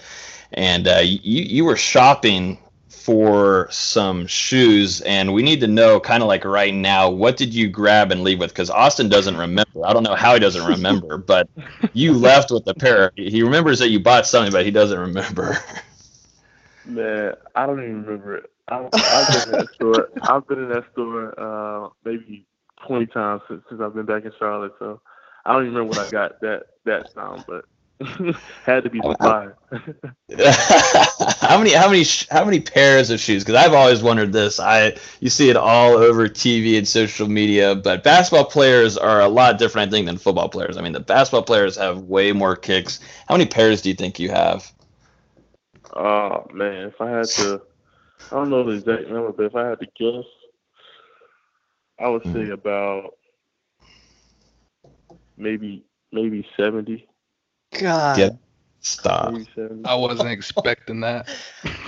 and uh, you you were shopping for some shoes, and we need to know, kind of like right now, what did you grab and leave with? Because Austin doesn't remember. I don't know how he doesn't remember, but you left with a pair. He remembers that you bought something, but he doesn't remember.
Man, I don't even remember it. I, I've been in that store. I've been in that store uh, maybe twenty times since, since I've been back in Charlotte. So I don't even remember what I got that that time, but had to be fire.
how many how many how many pairs of shoes? Because I've always wondered this. I you see it all over TV and social media, but basketball players are a lot different, I think, than football players. I mean, the basketball players have way more kicks. How many pairs do you think you have?
Oh man, if I had to, I don't know the exact number, but if I had to guess, I would say hmm. about maybe maybe seventy.
God.
Get stop.
I wasn't expecting that.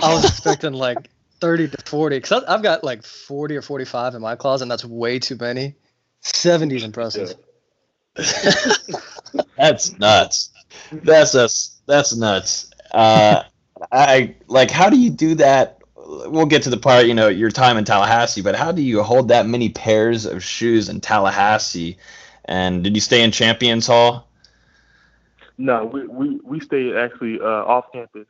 I was expecting like 30 to 40 because I've got like 40 or 45 in my closet, and that's way too many. 70 is impressive.
That's nuts. That's us. That's nuts. Uh, I like. How do you do that? We'll get to the part. You know, your time in Tallahassee, but how do you hold that many pairs of shoes in Tallahassee? And did you stay in Champions Hall?
No, we we we stayed actually uh, off campus.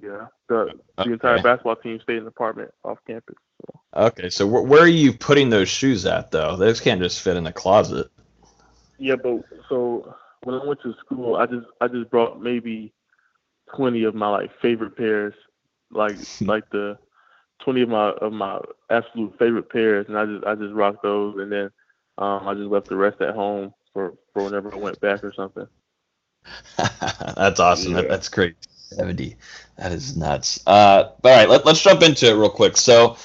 Yeah, the the entire basketball team stayed in an apartment off campus. So.
Okay, so wh- where are you putting those shoes at, though? Those can't just fit in the closet.
Yeah, but so when I went to school, I just I just brought maybe twenty of my like favorite pairs, like like the twenty of my of my absolute favorite pairs, and I just I just rocked those, and then um, I just left the rest at home for for whenever I went back or something.
That's awesome. That, that's great. 70. That is nuts. Uh, all right, let, let's jump into it real quick. So,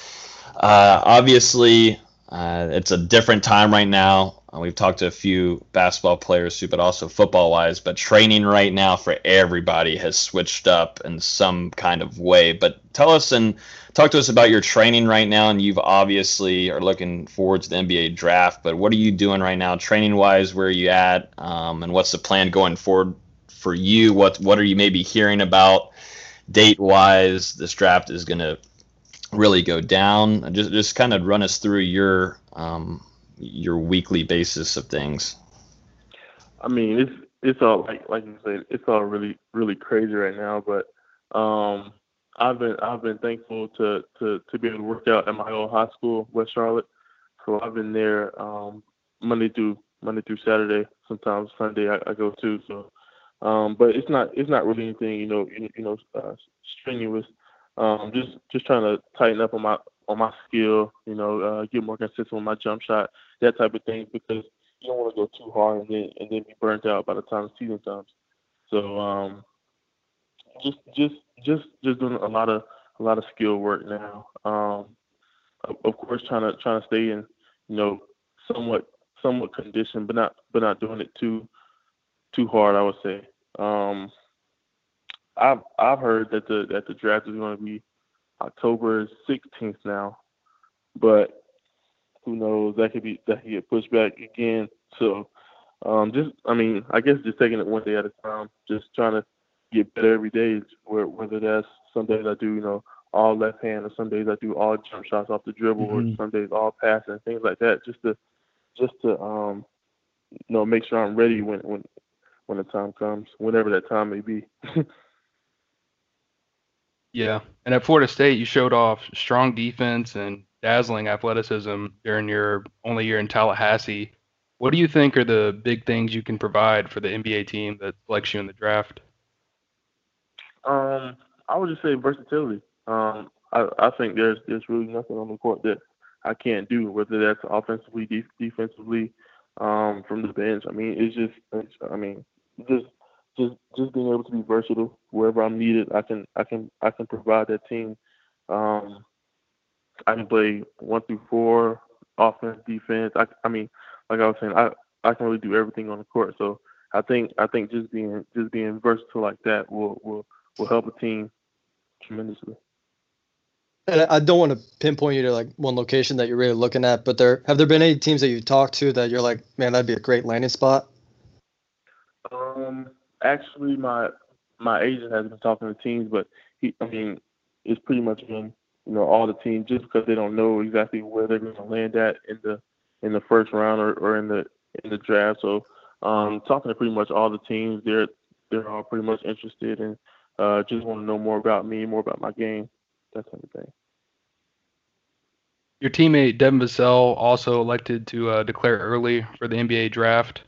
uh, obviously, uh, it's a different time right now. Uh, we've talked to a few basketball players too, but also football wise. But training right now for everybody has switched up in some kind of way. But tell us and talk to us about your training right now. And you've obviously are looking forward to the NBA draft. But what are you doing right now, training wise? Where are you at? Um, and what's the plan going forward for you? What what are you maybe hearing about date wise? This draft is going to really go down. Just just kind of run us through your um, your weekly basis of things.
I mean, it's it's all like like you said, it's all really really crazy right now. But um, I've been I've been thankful to to to be able to work out at my old high school, West Charlotte. So I've been there um, Monday through Monday through Saturday. Sometimes Sunday I, I go too. So, um, but it's not it's not really anything you know you, you know uh, strenuous. Um, just just trying to tighten up on my on my skill. You know, uh, get more consistent with my jump shot, that type of thing. Because you don't want to go too hard and then and then be burnt out by the time the season comes. So um, just just just just doing a lot of a lot of skill work now. Um, of, course, trying to trying to stay in you know somewhat somewhat conditioned, but not but not doing it too too hard. I would say. Um, I've I've heard that the that the draft is going to be October 16th now, but who knows? That could be that could get pushed back again. So, um, just I mean, I guess just taking it one day at a time, just trying to get better every day. Whether that's some days I do, you know, all left hand, or some days I do all jump shots off the dribble,
Mhm.
or some days all passing, and things like that. Just to just to um, you know, make sure I'm ready when when when the time comes, whenever that time may be.
Yeah, and at Florida State, you showed off strong defense and dazzling athleticism during your only year in Tallahassee. What do you think are the big things you can provide for the NBA team that selects you in the draft?
Um, I would just say versatility. Um, I, I think there's there's really nothing on the court that I can't do, whether that's offensively, de- defensively, um, from the bench. I mean, it's just, it's, I mean, just just just being able to be versatile wherever I'm needed. I can I can I can provide that team. Um, I can play one through four, offense, defense. I I mean, like I was saying, I I can really do everything on the court. So I think I think just being just being versatile like that will will will help a team tremendously.
And I don't want to pinpoint you to like one location that you're really looking at, but there have there been any teams that you've talked to that you're like, man, that'd be a great landing spot?
Um, actually, my my agent has been talking to teams, but he, I mean, it's pretty much been you know all the teams just because they don't know exactly where they're going to land at in the in the first round or, or in the in the draft. So, um, talking to pretty much all the teams, they're they're all pretty much interested and uh, just want to know more about me, more about my game, that type of thing.
Your teammate Devin Vassell also elected to uh, declare early for the NBA draft.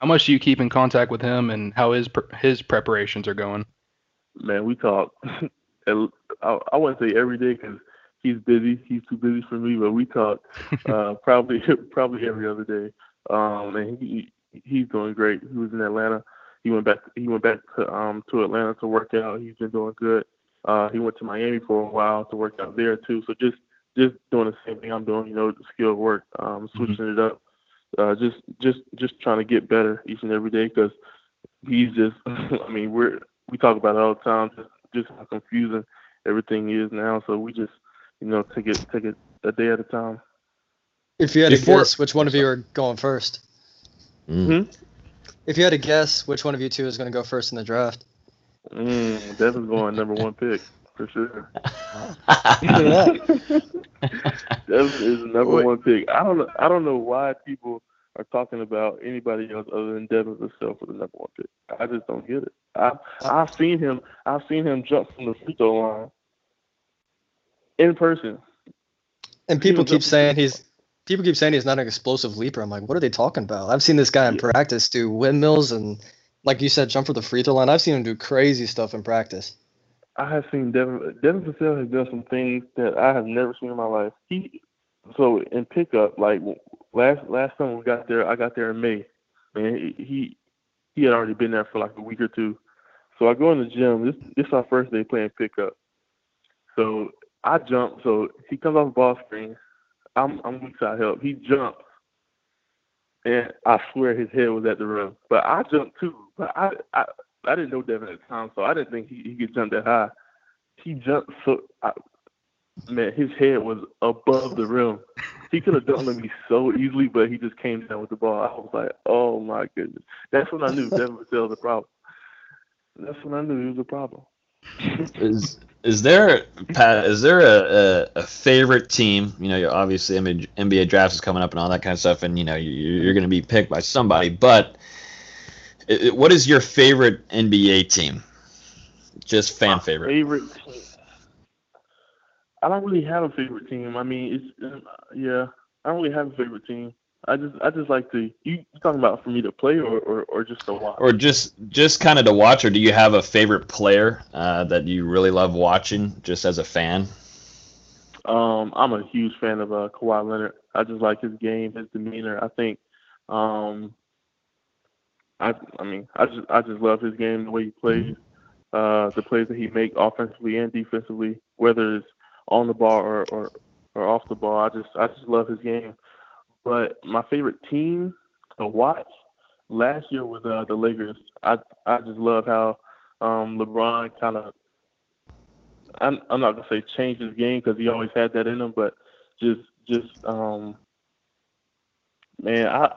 How much do you keep in contact with him, and how his his preparations are going?
Man, we talk. I, I wouldn't say every day because he's busy. He's too busy for me, but we talk uh, probably probably every other day. Um, and he he's doing great. He was in Atlanta. He went back. He went back to um to Atlanta to work out. He's been doing good. Uh, he went to Miami for a while to work out there too. So just just doing the same thing I'm doing. You know, the skill work. Um, switching it up. Uh, just just just trying to get better each and every day because he's just. I mean, we're we talk about it all the time. Just just how confusing everything is now. So we just you know take it take it a day at a time.
If you had to
Before-
guess which one of you are going first,
Hmm?
if you had to guess which one of you two is going to go first in the draft,
Mm, Devin's going number one pick for sure. Devin is the number one pick. I don't know. I don't know why people are talking about anybody else other than Devin himself for the number one pick. I just don't get it. I I've seen him. I've seen him jump from the free throw line in person.
and people
People
keep saying he's people keep saying he's not an explosive leaper. I'm like, what are they talking about? I've seen this guy in practice do windmills and, like you said, jump for the free throw line. I've seen him do crazy stuff in practice.
I have seen Devin. Devin Vassell has done some things that I have never seen in my life. He so in pickup, like last last time we got there, I got there in May. Man, he he had already been there for like a week or two. So I go in the gym. This this is our first day playing pickup. So I jump. So he comes off the ball screen. I'm I'm weak side help. He jumps, and I swear his head was at the rim. But I jumped too. But I I I didn't know Devin at the time, so I didn't think he, he could jump that high. He jumped so I, man, his head was above the rim. He could have done it me so easily, but he just came down with the ball. I was like, oh my goodness. That's when I knew Devin Vassell was a problem. That's when I knew he was a problem.
is is there Pat? Is there a, a, a favorite team? You know, you're obviously NBA draft is coming up and all that kind of stuff, and you know you, you're going to be picked by somebody. But what is your favorite NBA team? Just fan favorite.
Favorite team. I don't really have a favorite team. I mean, it's uh, yeah. I don't really have a favorite team. I just I just like to. You you talking about for me to play or or, or just to watch?
Or just just kind of to watch, or do you have a favorite player uh, that you really love watching, just as a fan?
Um, I'm a huge fan of uh, Kawhi Leonard. I just like his game, his demeanor. I think, um, I I mean, I just I just love his game, the way he plays, uh, the plays that he makes offensively and defensively, whether it's on the ball or, or or off the ball. I just I just love his game. but my favorite team to watch last year was uh, the Lakers. I I just love how um, LeBron kind of. I'm I'm not gonna say changed his game because he always had that in him, but just just um, man, I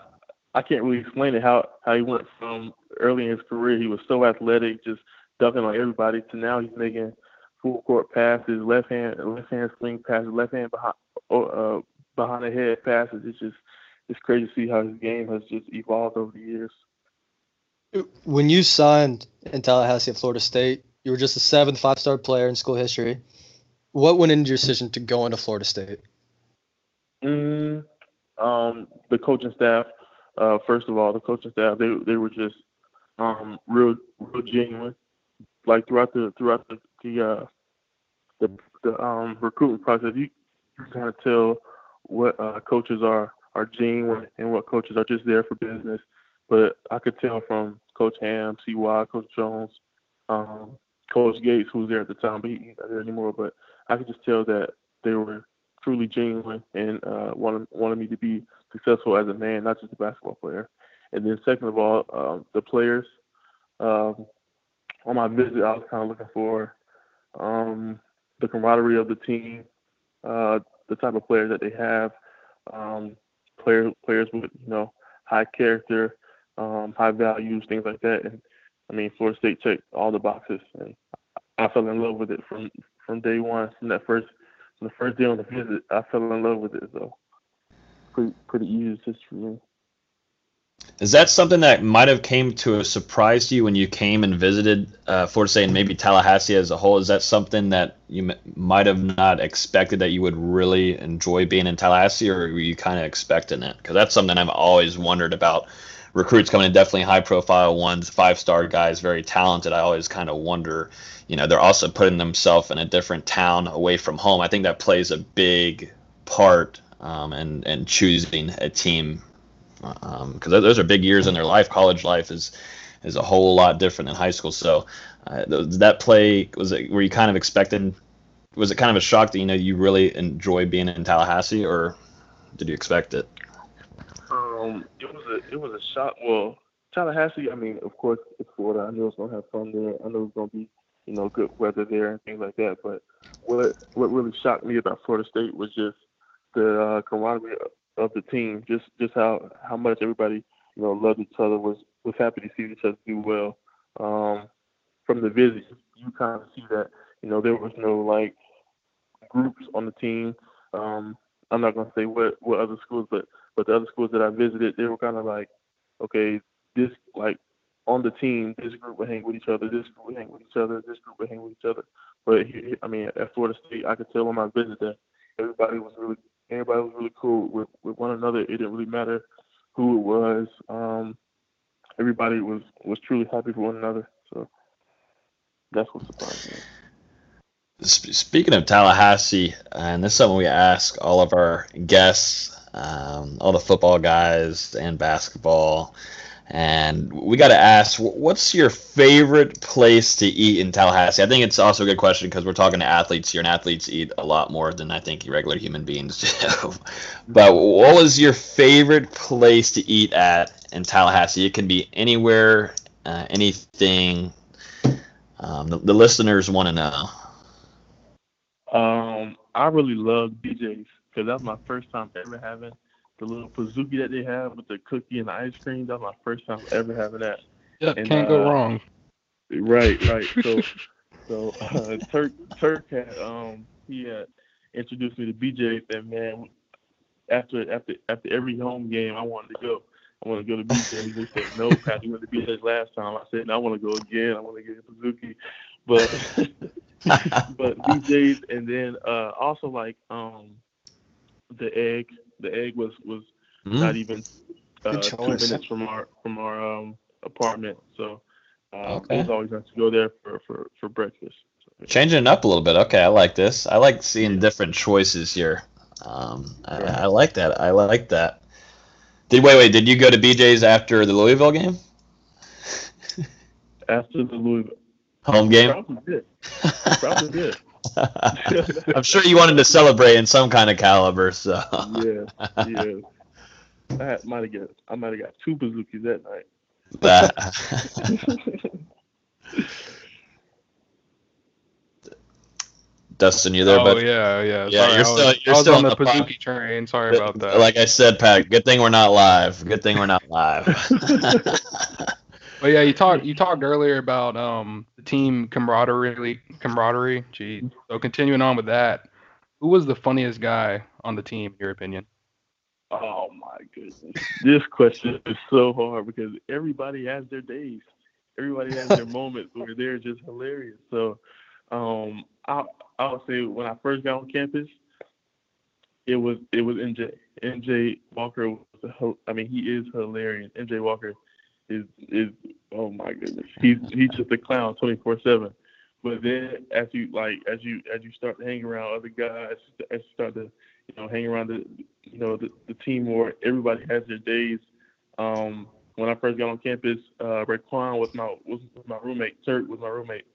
I can't really explain it how how he went from early in his career he was so athletic, just ducking on everybody, to now he's making full court passes, left hand left hand swing passes, left hand behind uh, behind the head passes. It's just it's crazy to see how his game has just evolved over the years.
When you signed in Tallahassee at Florida State, you were just the seventh five star player in school history. What went into your decision to go into Florida State?
Mm, um, the coaching staff. Uh, first of all, the coaching staff they they were just um, real real genuine. Like throughout the throughout the the uh, the, the um, recruitment process, you, you kind of tell what uh, coaches are are genuine and what coaches are just there for business. But I could tell from Coach Ham, CY, Coach Jones, um, Coach Gates, who was there at the time, but he's not there anymore. But I could just tell that they were truly genuine and uh, wanted wanted me to be successful as a man, not just a basketball player. And then second of all, um, the players. Um, on my visit, I was kind of looking for um, the camaraderie of the team, uh, the type of players that they have, um, player, players with you know high character, um, high values, things like that. And I mean, Florida State checked all the boxes, and I fell in love with it from from day one. From that first from the first day on the visit, I fell in love with it. So pretty pretty easy me.
Is that something that might have came to a surprise to you when you came and visited uh, Florida State and maybe Tallahassee as a whole? Is that something that you m- might have not expected that you would really enjoy being in Tallahassee, or were you kind of expecting it? Because that's something I've always wondered about. Recruits coming in, definitely high profile ones, five star guys, very talented. I always kind of wonder, you know, they're also putting themselves in a different town away from home. I think that plays a big part um, and and choosing a team because um, those are big years in their life. College life is is a whole lot different than high school. So uh, that play was it? Were you kind of expecting? Was it kind of a shock that you know you really enjoy being in Tallahassee, or did you expect it?
Um, it was a it was a shock. Well, Tallahassee. I mean, of course, it's Florida. I know it's gonna have fun there. I know it's gonna be you know good weather there and things like that. But what what really shocked me about Florida State was just the uh, camaraderie of the team. Just just how how much everybody you know loved each other was was happy to see each other do well. Um, from the visit, you kind of see that you know there was no like groups on the team. Um, I'm not gonna say what what other schools, but but the other schools that I visited, they were kind of like, okay, this like on the team, this group would hang with each other, this group would hang with each other, this group would hang with each other. But I mean, at Florida State, I could tell on my visit that everybody was really everybody was really cool with, with one another. It didn't really matter who it was. Um, everybody was was truly happy for one another. So that's what surprised me.
Speaking of Tallahassee, and this is something we ask all of our guests, um, all the football guys and basketball. And we got to ask, what's your favorite place to eat in Tallahassee? I think it's also a good question because we're talking to athletes here, and athletes eat a lot more than I think regular human beings do. but what was your favorite place to eat at in Tallahassee? It can be anywhere, uh, anything. Um, the, the, listeners want to know.
Um, I really love BJ's because that was my first time ever having the little Pizookie that they have with the cookie and the ice cream. That was my first time ever having that.
Yeah, and, can't uh, go wrong.
Right, right. So, so uh, Turk Turk had um he had introduced me to BJ. And man, after after after every home game, I wanted to go. I want to go to BJ. They said no, Pat. You went to BJ's last time. I said no, I want to go again. I want to get a Pizookie, but but BJ's and then uh also like um the egg the egg was was mm. not even uh, two minutes from our from our um, apartment. So uh, okay. it was always nice to go there for for, for breakfast. So,
Changing it up a little bit. Okay, I like this. I like seeing different choices here. Um, I, I, like that. I like that. Did wait wait? Did you go to BJ's after the Louisville game?
after the Louisville
home game.
Probably did. Probably did.
I'm sure you wanted to celebrate in some kind of caliber. So
yeah, yeah. I might have got I might have got two Pizookies that night.
That. Dustin, you there?
oh
bud?
yeah, yeah.
Yeah,
Sorry,
you're still-
was,
you're
I was
still
on
on
the
the pod.
Pizookie train. Sorry about that.
Like I said, Pat. Good thing we're not live. Good thing we're not live.
But yeah, you talked you talked earlier about um the team camaraderie camaraderie. Gee, so continuing on with that, who was the funniest guy on the team in your opinion?
Oh my goodness. This question is so hard because everybody has their days. Everybody has their moments where they're just hilarious. So um I I would say when I first got on campus, it was it was NJ. NJ Walker was a, I mean he is hilarious. NJ Walker is is oh my goodness. He's he's just a clown twenty four seven. But then as you like as you as you start to hang around other guys, as you start to you know hang around the you know the, the team more, everybody has their days. Um, when I first got on campus, uh, Raiquan was my was my roommate. Turk was my roommate.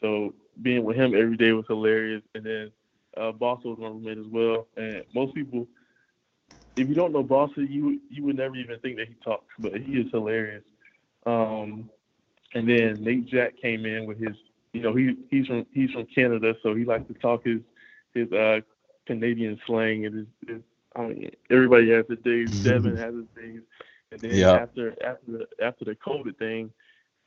So being with him every day was hilarious. And then uh, Balsa was my roommate as well. And most people, if you don't know Balsa, you you would never even think that he talks, but he is hilarious. Um, and then Nate Jack came in with his, you know, he he's from he's from Canada, so he likes to talk his his uh, Canadian slang and his, his I mean everybody has his days. Devin has his days. And then
Yeah.
after after the after the COVID thing,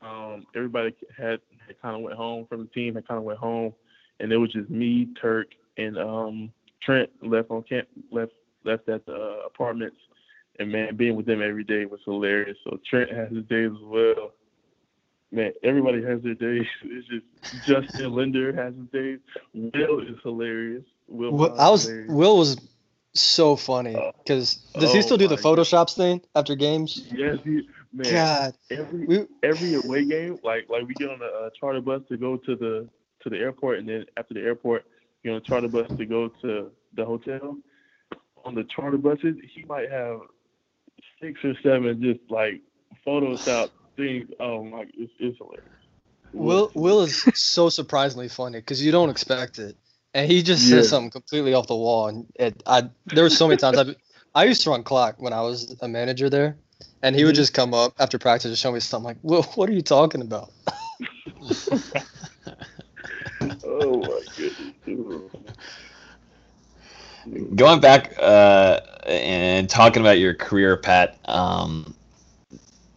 um, everybody had, had kind of went home from the team. Had kind of went home, and it was just me, Turk, and um, Trent left on camp, left left at the uh, apartments. And man, being with them every day was hilarious. So Trent has his days as well. Man, everybody has their days. It's just Justin Linder has his days. Will is hilarious. Will
Will, I was
hilarious.
Will was so funny because does he
oh
still do the
my
photoshops thing after games?
Yes, he, man.
God,
every
we-
every away game, like like we get on a, uh charter bus to go to the to the airport, and then after the airport, you know, charter bus to go to the hotel. On the charter buses, he might have six or seven just like Photoshop things. Oh my, it's, it's hilarious.
Will Will is so surprisingly funny because you don't expect it, and he just
Yeah.
says something completely off the wall. And it, I there were so many times I I used to run clock when I was a manager there, and he would
Mhm.
just come up after practice and show me something like, Will, what are you talking about?
Oh my goodness.
Going back uh, and talking about your career, Pat, um,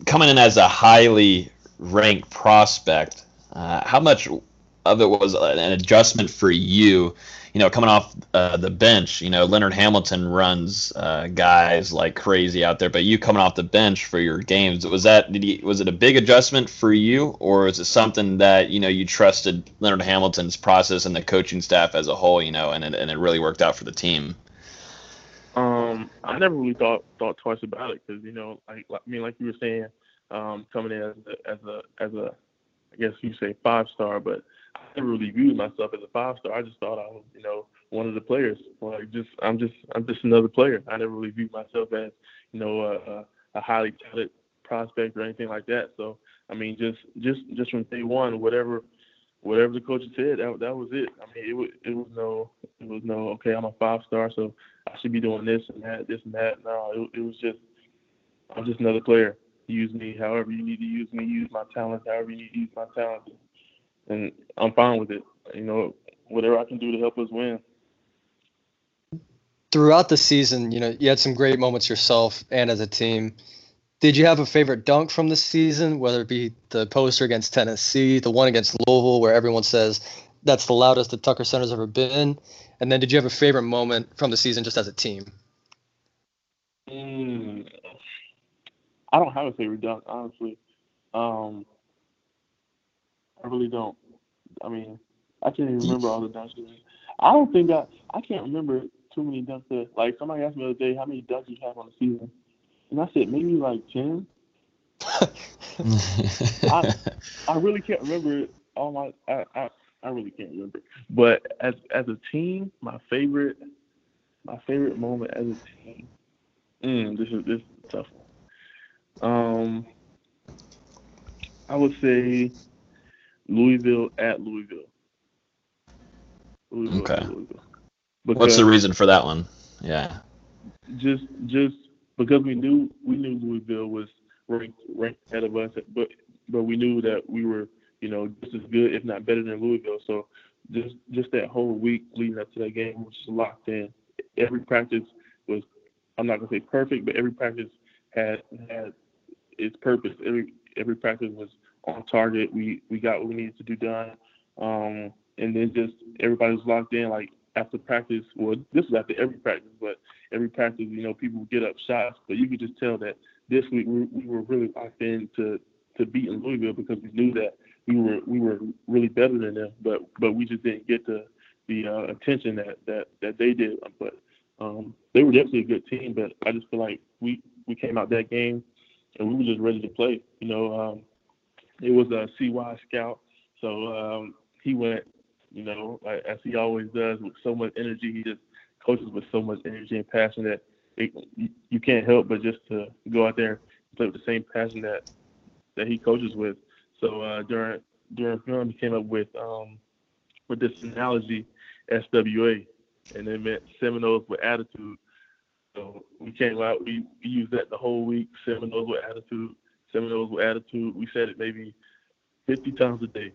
coming in as a highly ranked prospect, uh, how much of it was an adjustment for you? You know, coming off uh, the bench, you know, Leonard Hamilton runs uh, guys like crazy out there, but you coming off the bench for your games, was that did he, was it a big adjustment for you, or is it something that you know you trusted Leonard Hamilton's process and the coaching staff as a whole, you know, and it, and it really worked out for the team?
Um, I never really thought thought twice about it because you know, like, like I mean, like you were saying, um, coming in as a as a as a, I guess you say five star, but I never really viewed myself as a five star. I just thought I was, you know, one of the players. Like, just I'm just I'm just another player. I never really viewed myself as, you know, a, a, highly talented prospect or anything like that. So, I mean, just just just from day one, whatever whatever the coach said, that that was it. I mean, it was it was no it was no okay. I'm a five star, so I should be doing this and that, this and that. No, it, it was just I'm just another player. Use me however you need to use me. Use my talents however you need to use my talents, and I'm fine with it. You know, whatever I can do to help us win.
Throughout the season, you know, you had some great moments yourself and as a team. Did you have a favorite dunk from the season, whether it be the poster against Tennessee, the one against Louisville, where everyone says that's the loudest the Tucker Center's ever been? And then did you have a favorite moment from the season just as a team?
Mm, I don't have a favorite dunk, honestly. Um, I really don't. I mean, I can't even remember all the dunks. I don't think I I can't remember too many dunks. That, like somebody asked me the other day, how many dunks you have on the season, and I said maybe like ten. I I really can't remember all my I, I I really can't remember. But as as a team, my favorite my favorite moment as a team. Mm, this is this is a tough one. Um, I would say Louisville at Louisville. Louisville
Okay.
at Louisville.
What's the reason for that one? Yeah.
Just just because we knew we knew Louisville was ranked ranked ahead of us, but but we knew that we were you know just as good, if not better than Louisville. So just just that whole week leading up to that game was just locked in. Every practice was I'm not gonna say perfect, but every practice had had its purpose. Every every practice was on target. We we got what we needed to do done. Um, and then just everybody was locked in. Like after practice, well, this was after every practice, but every practice, you know, people would get up shots, but you could just tell that this week we, we were really locked in to to beat in Louisville because we knew that we were we were really better than them, but but we just didn't get the the uh, attention that that that they did. But um, they were definitely a good team, but I just feel like we we came out that game and we were just ready to play. You know, um, it was a CY scout, so um, he went, you know, as he always does, with so much energy. He just coaches with so much energy and passion that it, you, can't help but just to go out there and play with the same passion that that he coaches with. So uh, during during film, he came up with um, with this analogy, SWA, and it meant Seminoles with attitude. So we came out, we, we used that the whole week. Seminoles with attitude, Seminoles with attitude. We said it maybe 50 times a day.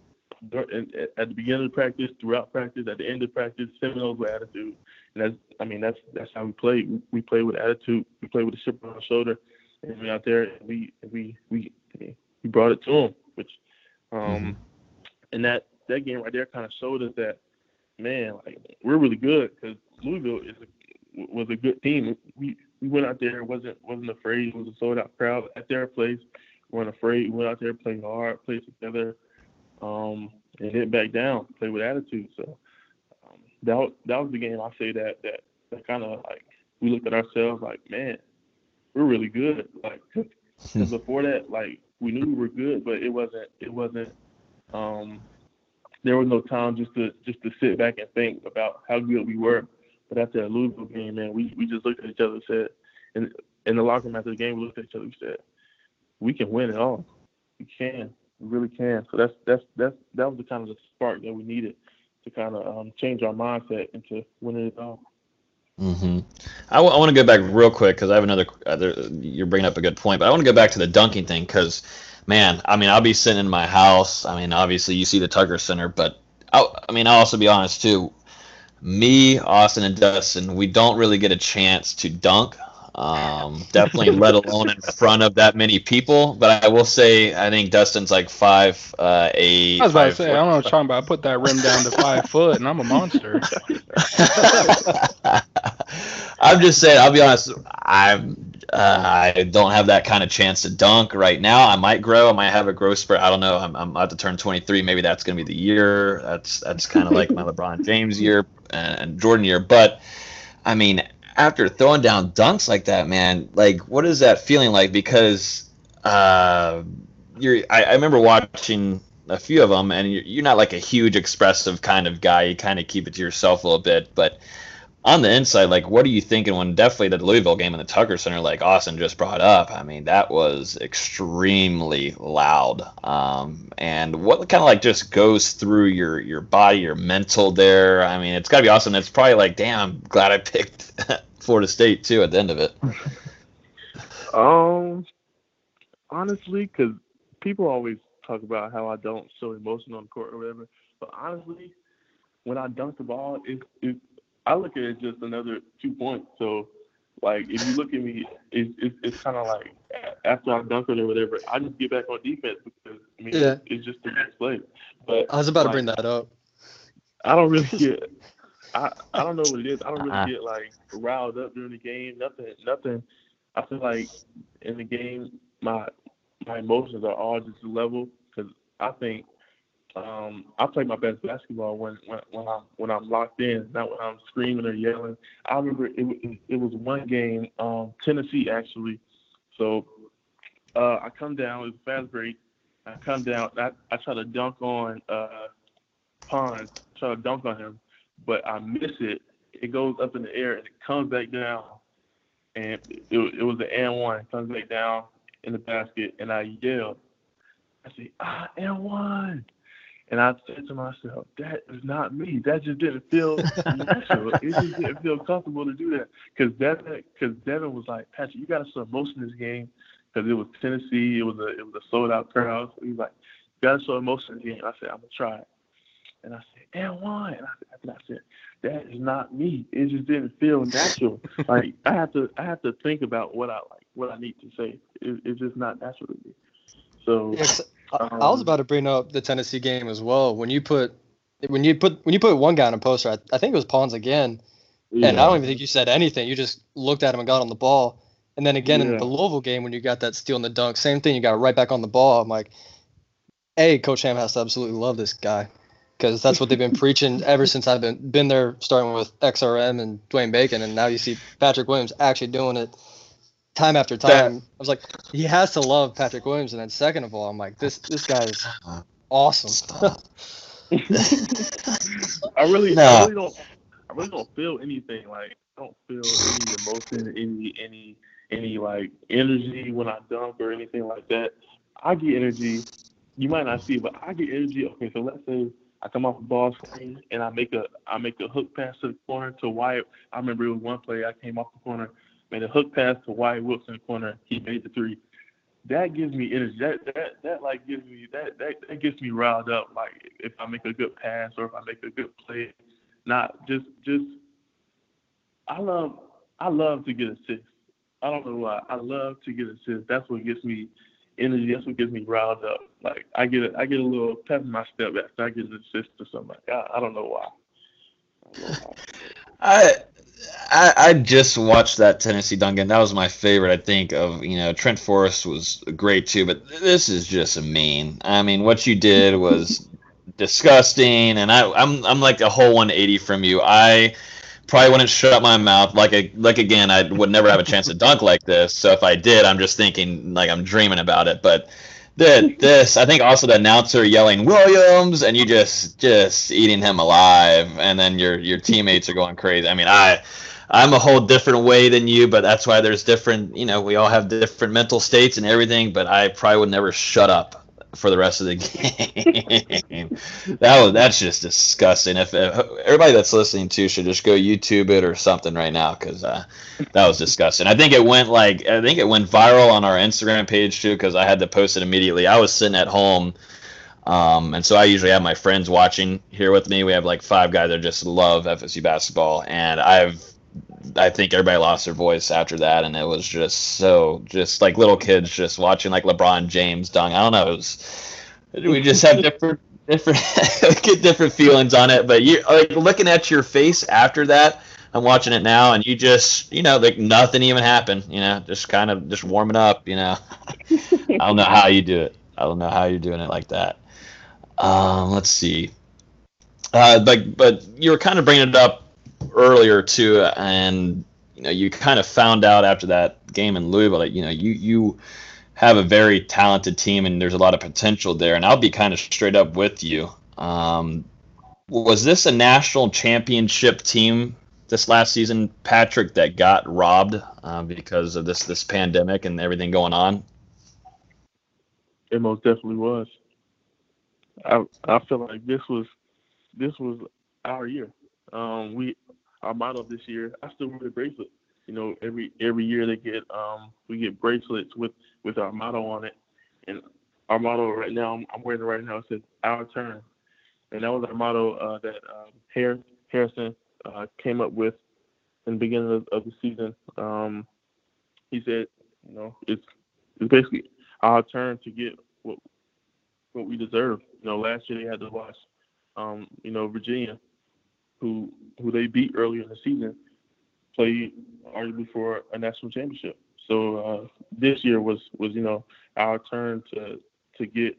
And at the beginning of practice, throughout practice, at the end of practice, Seminoles with attitude. And that's, I mean, that's that's how we play. We, we play with attitude. We play with a chip on our shoulder, and we out there, and we we we we brought it to them. Which, um, mm-hmm. and that that game right there kind of showed us that, man, like we're really good because Louisville is a, was a good team. We we went out there wasn't wasn't afraid. It was a sold out crowd at their place. We weren't afraid. We went out there playing hard, played together, um, and hit back down, play with attitude. So um, that was, that was the game. I say that that that kind of like we looked at ourselves like, man, we're really good. Like cause before that, like we knew we were good, but it wasn't it wasn't um, there was no time just to just to sit back and think about how good we were. But after that Louisville game, man, we, we just looked at each other and said, and in the locker room after the game, we looked at each other and said, we can win it all. We can, we really can. So that's that's that's that was the kind of the spark that we needed to kind of um, change our mindset into winning it all.
Mm-hmm. I, w- I want to go back real quick because I have another. Other, you're bringing up a good point, but I want to go back to the dunking thing because, man, I mean, I'll be sitting in my house. I mean, obviously you see the Tucker Center, but I, I mean, I'll also be honest too. Me, Austin, and Dustin, we don't really get a chance to dunk um, definitely, let alone in front of that many people. But I will say, I think Dustin's like five uh, eight.
I was about to say, I don't know what you're talking about. I put that rim down to five foot, and I'm a monster.
I'm just saying. I'll be honest. I'm. Uh, I don't have that kind of chance to dunk right now. I might grow. I might have a growth spurt. I don't know. I'm, I'm about to turn 23. Maybe that's going to be the year. That's that's kind of like my LeBron James year and, and Jordan year. But I mean, after throwing down dunks like that, man, like what is that feeling like? Because uh, you're, I, I remember watching a few of them, and you're, you're not like a huge expressive kind of guy. You kind of keep it to yourself a little bit, but on the inside, like, what are you thinking when definitely the Louisville game in the Tucker Center, like Austin just brought up? I mean, that was extremely loud. Um, and what kind of like just goes through your your body, your mental there? I mean, it's got to be awesome. It's probably like, damn, I'm glad I picked Florida State too at the end of it.
um, honestly, because people always talk about how I don't show emotion on the court or whatever, but honestly, when I dunk the ball, it, it I look at it just another two points. So, like, if you look at me, it's it's, it's kind of like after I dunk it or whatever, I just get back on defense because I mean, yeah. it's just the next play. But
I was about
like,
to bring that up.
I don't really get. I I don't know what it is. I don't really uh-huh. get like riled up during the game. Nothing. Nothing. I feel like in the game, my my emotions are all just level because I think um, I play my best basketball when, when when I'm when I'm locked in, not when I'm screaming or yelling. I remember it it was one game, um, Tennessee actually. So uh, I come down, with was fast break. I come down, I, I try to dunk on uh, Pons, try to dunk on him, but I miss it. It goes up in the air and it comes back down, and it, it was the and one. It comes back down in the basket, and I yelled. I say, ah, and one And I said to myself, that is not me. That just didn't feel natural. it just didn't feel comfortable to do that. Because Devin, cause Devin was like, Patrick, you got to emotion in this game. Because it was Tennessee. It was a it was a sold out crowd. So he was like, you got to show emotion in this game. I said, I'm to try. And I said, and why? And I, and I said, that is not me. It just didn't feel natural. like I have to I have to think about what I like, what I need to say. It, it's just not natural to me. So
Yes, I, I um, was about to bring up the Tennessee game as well. When you put when you put when you put one guy on a poster, I, I think it was Pons again, and I don't even think you said anything. You just looked at him and got on the ball. And then again in the Louisville game, when you got that steal and the dunk, same thing. You got right back on the ball. I'm like, hey, Coach Ham has to absolutely love this guy because that's what they've been preaching ever since I've been been there, starting with XRM and Dwayne Bacon, and now you see Patrick Williams actually doing it time after time. I was like, he has to love Patrick Williams, and then second of all, I'm like, this this guy is awesome.
I really,
Nah.
I really don't, I really don't feel anything. Like I don't feel any emotion, any, any, any like energy when I dunk or anything like that. I get energy. You might not see it, but I get energy. Okay, so let's say I come off the ball screen and I make a, I make a hook pass to the corner to Wyatt. I remember it was one play I came off the corner, made a hook pass to Wyatt Wilson in the corner. He made the three. That gives me energy. That that that like gives me that that that gets me riled up. Like if I make a good pass or if I make a good play, not just just. I love I love to get assists. I don't know why. I love to get assists. That's what gets me energy. That's what gets me riled up. Like I get a, I get a little pep in my step after I get an assist or something like that. I don't know why.
I, I I just watched that Tennessee Duncan. That was my favorite. I think of you know Trent Forrest was great too, but this is just a mean. I mean, what you did was disgusting, and I I'm I'm like a whole 180 from you. I probably wouldn't shut my mouth like a like again. I would never have a chance to dunk like this. So if I did, I'm just thinking like I'm dreaming about it, but. The, this I think also the announcer yelling Williams and you just just eating him alive and then your your teammates are going crazy. I mean I I'm a whole different way than you, but that's why there's different you know we all have different mental states and everything. But I probably would never shut up for the rest of the game. that was that's just disgusting. If, if everybody that's listening to should just go YouTube it or something right now because uh, that was disgusting. I think it went like I think it went viral on our Instagram page too because I had to post it immediately. I was sitting at home. Um, and so I usually have my friends watching here with me. We have like five guys that just love FSU basketball, and I've I think everybody lost their voice after that, and it was just so just like little kids just watching like LeBron James dunk. I don't know. It was, we just have different different get different feelings on it. But you like looking at your face after that. I'm watching it now, and you just you know like nothing even happened. You know, just kind of just warming up. You know, I don't know how you do it. I don't know how you're doing it like that. Um, let's see. Uh, but but you were kind of bringing it up earlier too, and you know you kind of found out after that game in Louisville that you know you you have a very talented team and there's a lot of potential there. And I'll be kind of straight up with you. Um, was this a national championship team this last season, Patrick, that got robbed uh, because of this this pandemic and everything going on?
It most definitely was. I I feel like this was this was our year. Um, we our motto this year. I still wear the bracelet. You know, every every year they get um we get bracelets with with our motto on it, and our motto right now I'm, wearing it right now. It says our turn, and that was our motto uh, that um, Harris, Harrison uh, came up with in the beginning of, of the season. Um, he said, you know, it's it's basically our turn to get what what we deserve. You know, last year they had to watch, um, you know, Virginia, who who they beat earlier in the season, play arguably for a national championship. So uh, this year was was you know our turn to to get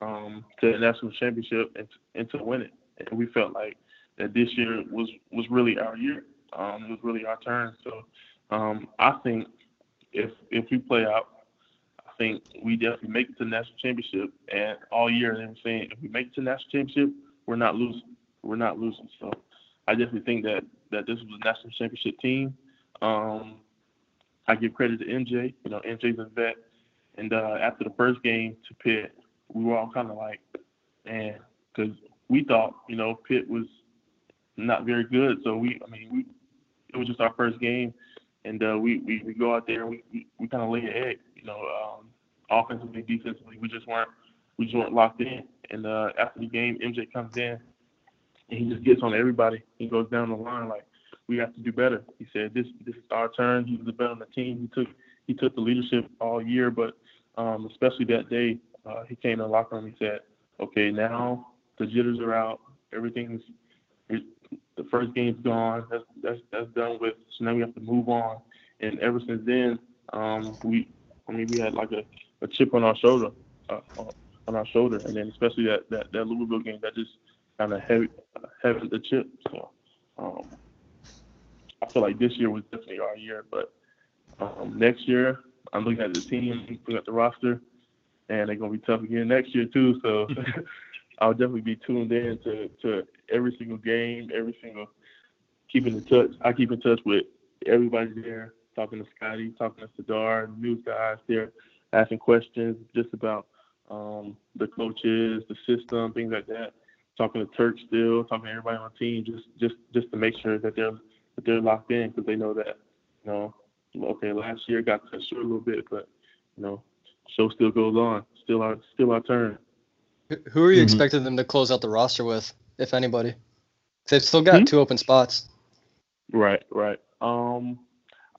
um, to the national championship and and to win it. And we felt like that this year was was really our year. Um, it was really our turn. So um, I think if if we play out I think we definitely make it to the national championship. And all year they were saying if we make it to the national championship, we're not losing. We're not losing. So I definitely think that that this was a national championship team. Um, I give credit to MJ. You know, MJ's a vet. And uh, after the first game to Pitt, we were all kind of like, man, because we thought you know Pitt was not very good. So we, I mean, we it was just our first game, and uh, we, we we go out there and we we, we kind of lay an egg. You know, um, offensively, defensively, we just weren't we just weren't locked in. And uh, after the game, MJ comes in and he just gets on everybody. He goes down the line like we have to do better. He said this this is our turn. He was the best on the team. He took he took the leadership all year, but um, especially that day, uh, he came in the locker room. He said, "Okay, now the jitters are out. Everything's the first game's gone. That's that's that's done with. So now we have to move on. And ever since then, um, we, I mean, we had like a, a chip on our shoulder, uh, on our shoulder, and then especially that that, that Louisville game that just kind of heavy, heavy the chip. So um, I feel like this year was definitely our year, but um, next year I'm looking at the team, looking at the roster, and they're gonna be tough again next year too. So I'll definitely be tuned in to, to every single game, every single keeping in touch. I keep in touch with everybody there, talking to Scotty, talking to Sardaar, news guys there, asking questions just about um, the coaches, the system, things like that. Talking to Turk still, talking to everybody on the team, just just just to make sure that they're that they're locked in because they know that you know, okay, last year got cut short a little bit, but you know, show still goes on, still our still our turn.
Who are you mm-hmm. expecting them to close out the roster with, if anybody? They've still got mm-hmm. two open spots.
Right, right. Um,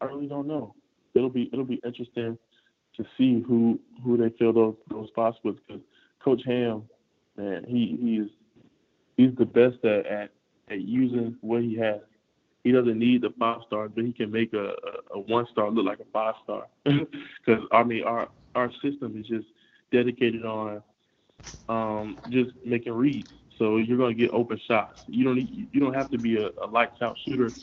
I really don't know. It'll be it'll be interesting to see who who they fill those those spots with because Coach Ham, man, he he's he's the best at, at at using what he has. He doesn't need the five stars, but he can make a, a, a one star look like a five star. Because I mean, our our system is just dedicated on um, just making reads. So you're to get open shots. You don't need, you don't have to be a, a lights out shooter.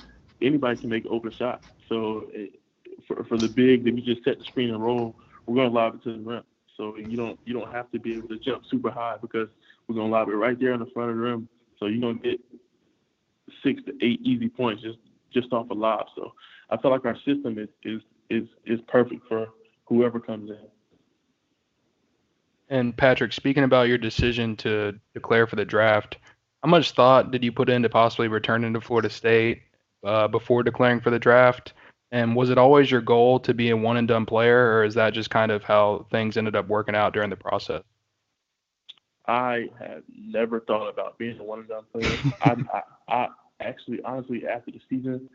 Anybody can make open shots. So it, for for the big, if you just set the screen and roll, we're to lob it to the rim. So you don't you don't have to be able to jump super high because we're to lob it right there in the front of the rim. So you're to get six to eight easy points just just off a lob. So I feel like our system is is is is perfect for whoever comes in.
And Patrick, speaking about your decision to declare for the draft, how much thought did you put into possibly returning to Florida State uh, before declaring for the draft? And was it always your goal to be a one and done player, or is that just kind of how things ended up working out during the process?
I had never thought about being a one and done player. I, I, I actually, honestly, after the season,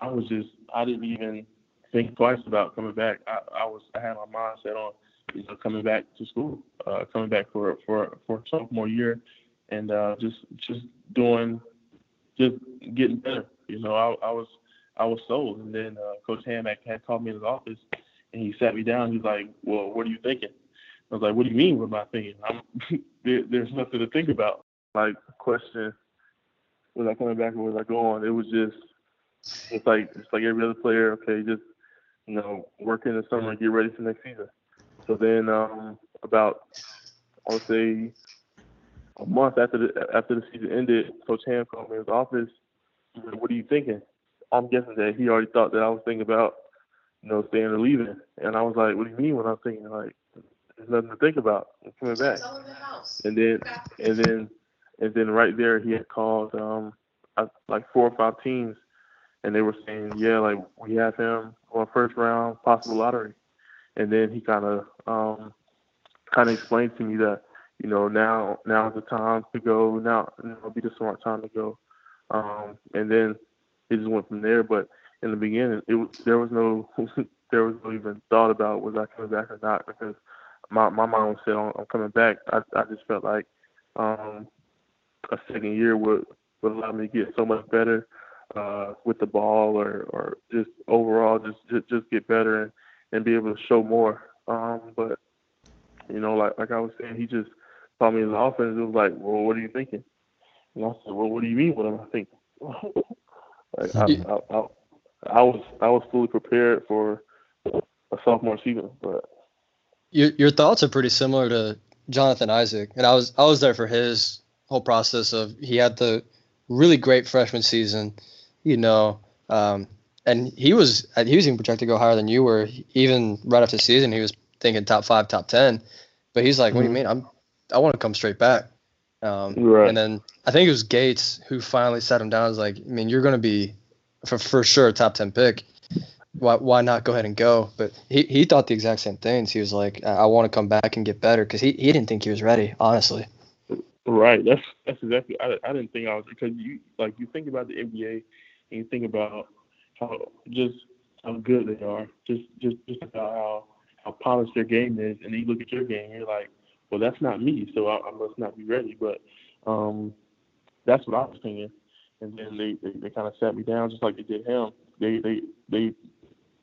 I was just, I didn't even think twice about coming back. I, I was, I had my mind set on you know, coming back to school, uh, coming back for for for sophomore year, and uh, just just doing, just getting better. You know, I, I was I was sold, and then uh, Coach Hamack had called me in his office, and he sat me down. He's like, "Well, what are you thinking?" I was like, "What do you mean? I thinking? I'm, there, there's nothing to think about." Like question, was I coming back or was I going? It was just, it's like it's like every other player. Okay, just you know, work in the summer and get ready for next season. So then, um, about I would say a month after the after the season ended, Coach Ham called me in his office. Said, "What are you thinking?" I'm guessing that he already thought that I was thinking about, you know, staying or leaving. And I was like, "What do you mean?" When I'm thinking like, "There's nothing to think about. I'm coming back." And then, and then, and then right there, he had called um like four or five teams, and they were saying, "Yeah, like we have him on first round, possible lottery." and then he kind of um, kind of explained to me that you know now now is the time to go. Now it'll be the smart time to go. Um, and then it just went from there. But in the beginning, it was there was no there was no even thought about was I coming back or not because my my was set on I'm coming back. I I just felt like um, a second year would would allow me to get so much better uh, with the ball or or just overall just just, just get better and and be able to show more. Um, but you know, like like I was saying, he just saw me in the offense. It was like, well, what are you thinking? And I said, well, what do you mean? What am I thinking? like I, I, I, I was I was fully prepared for a sophomore season, but
your your thoughts are pretty similar to Jonathan Isaac, and I was I was there for his whole process of he had the really great freshman season, you know, um, and he was he was even projected to go higher than you were. Even right after the season, he was thinking top five, top ten. But he's like, "What do you mm-hmm. mean? I'm I want to come straight back." Um,
Right.
And then I think it was Gates who finally sat him down. and was like, I mean, you're going to be for for sure a top ten pick. Why why not go ahead and go? But he, he thought the exact same things. He was like, I, I want to come back and get better because he, he didn't think he was ready, honestly.
Right. That's that's exactly. I, I didn't think I was because you like you think about the NBA and you think about how just how good they are, just just just about how how polished their game is, and then you look at your game, you're like, well, that's not me, so I, I must not be ready. But um, that's what I was thinking. And then they, they, they kind of sat me down just like they did him. They they they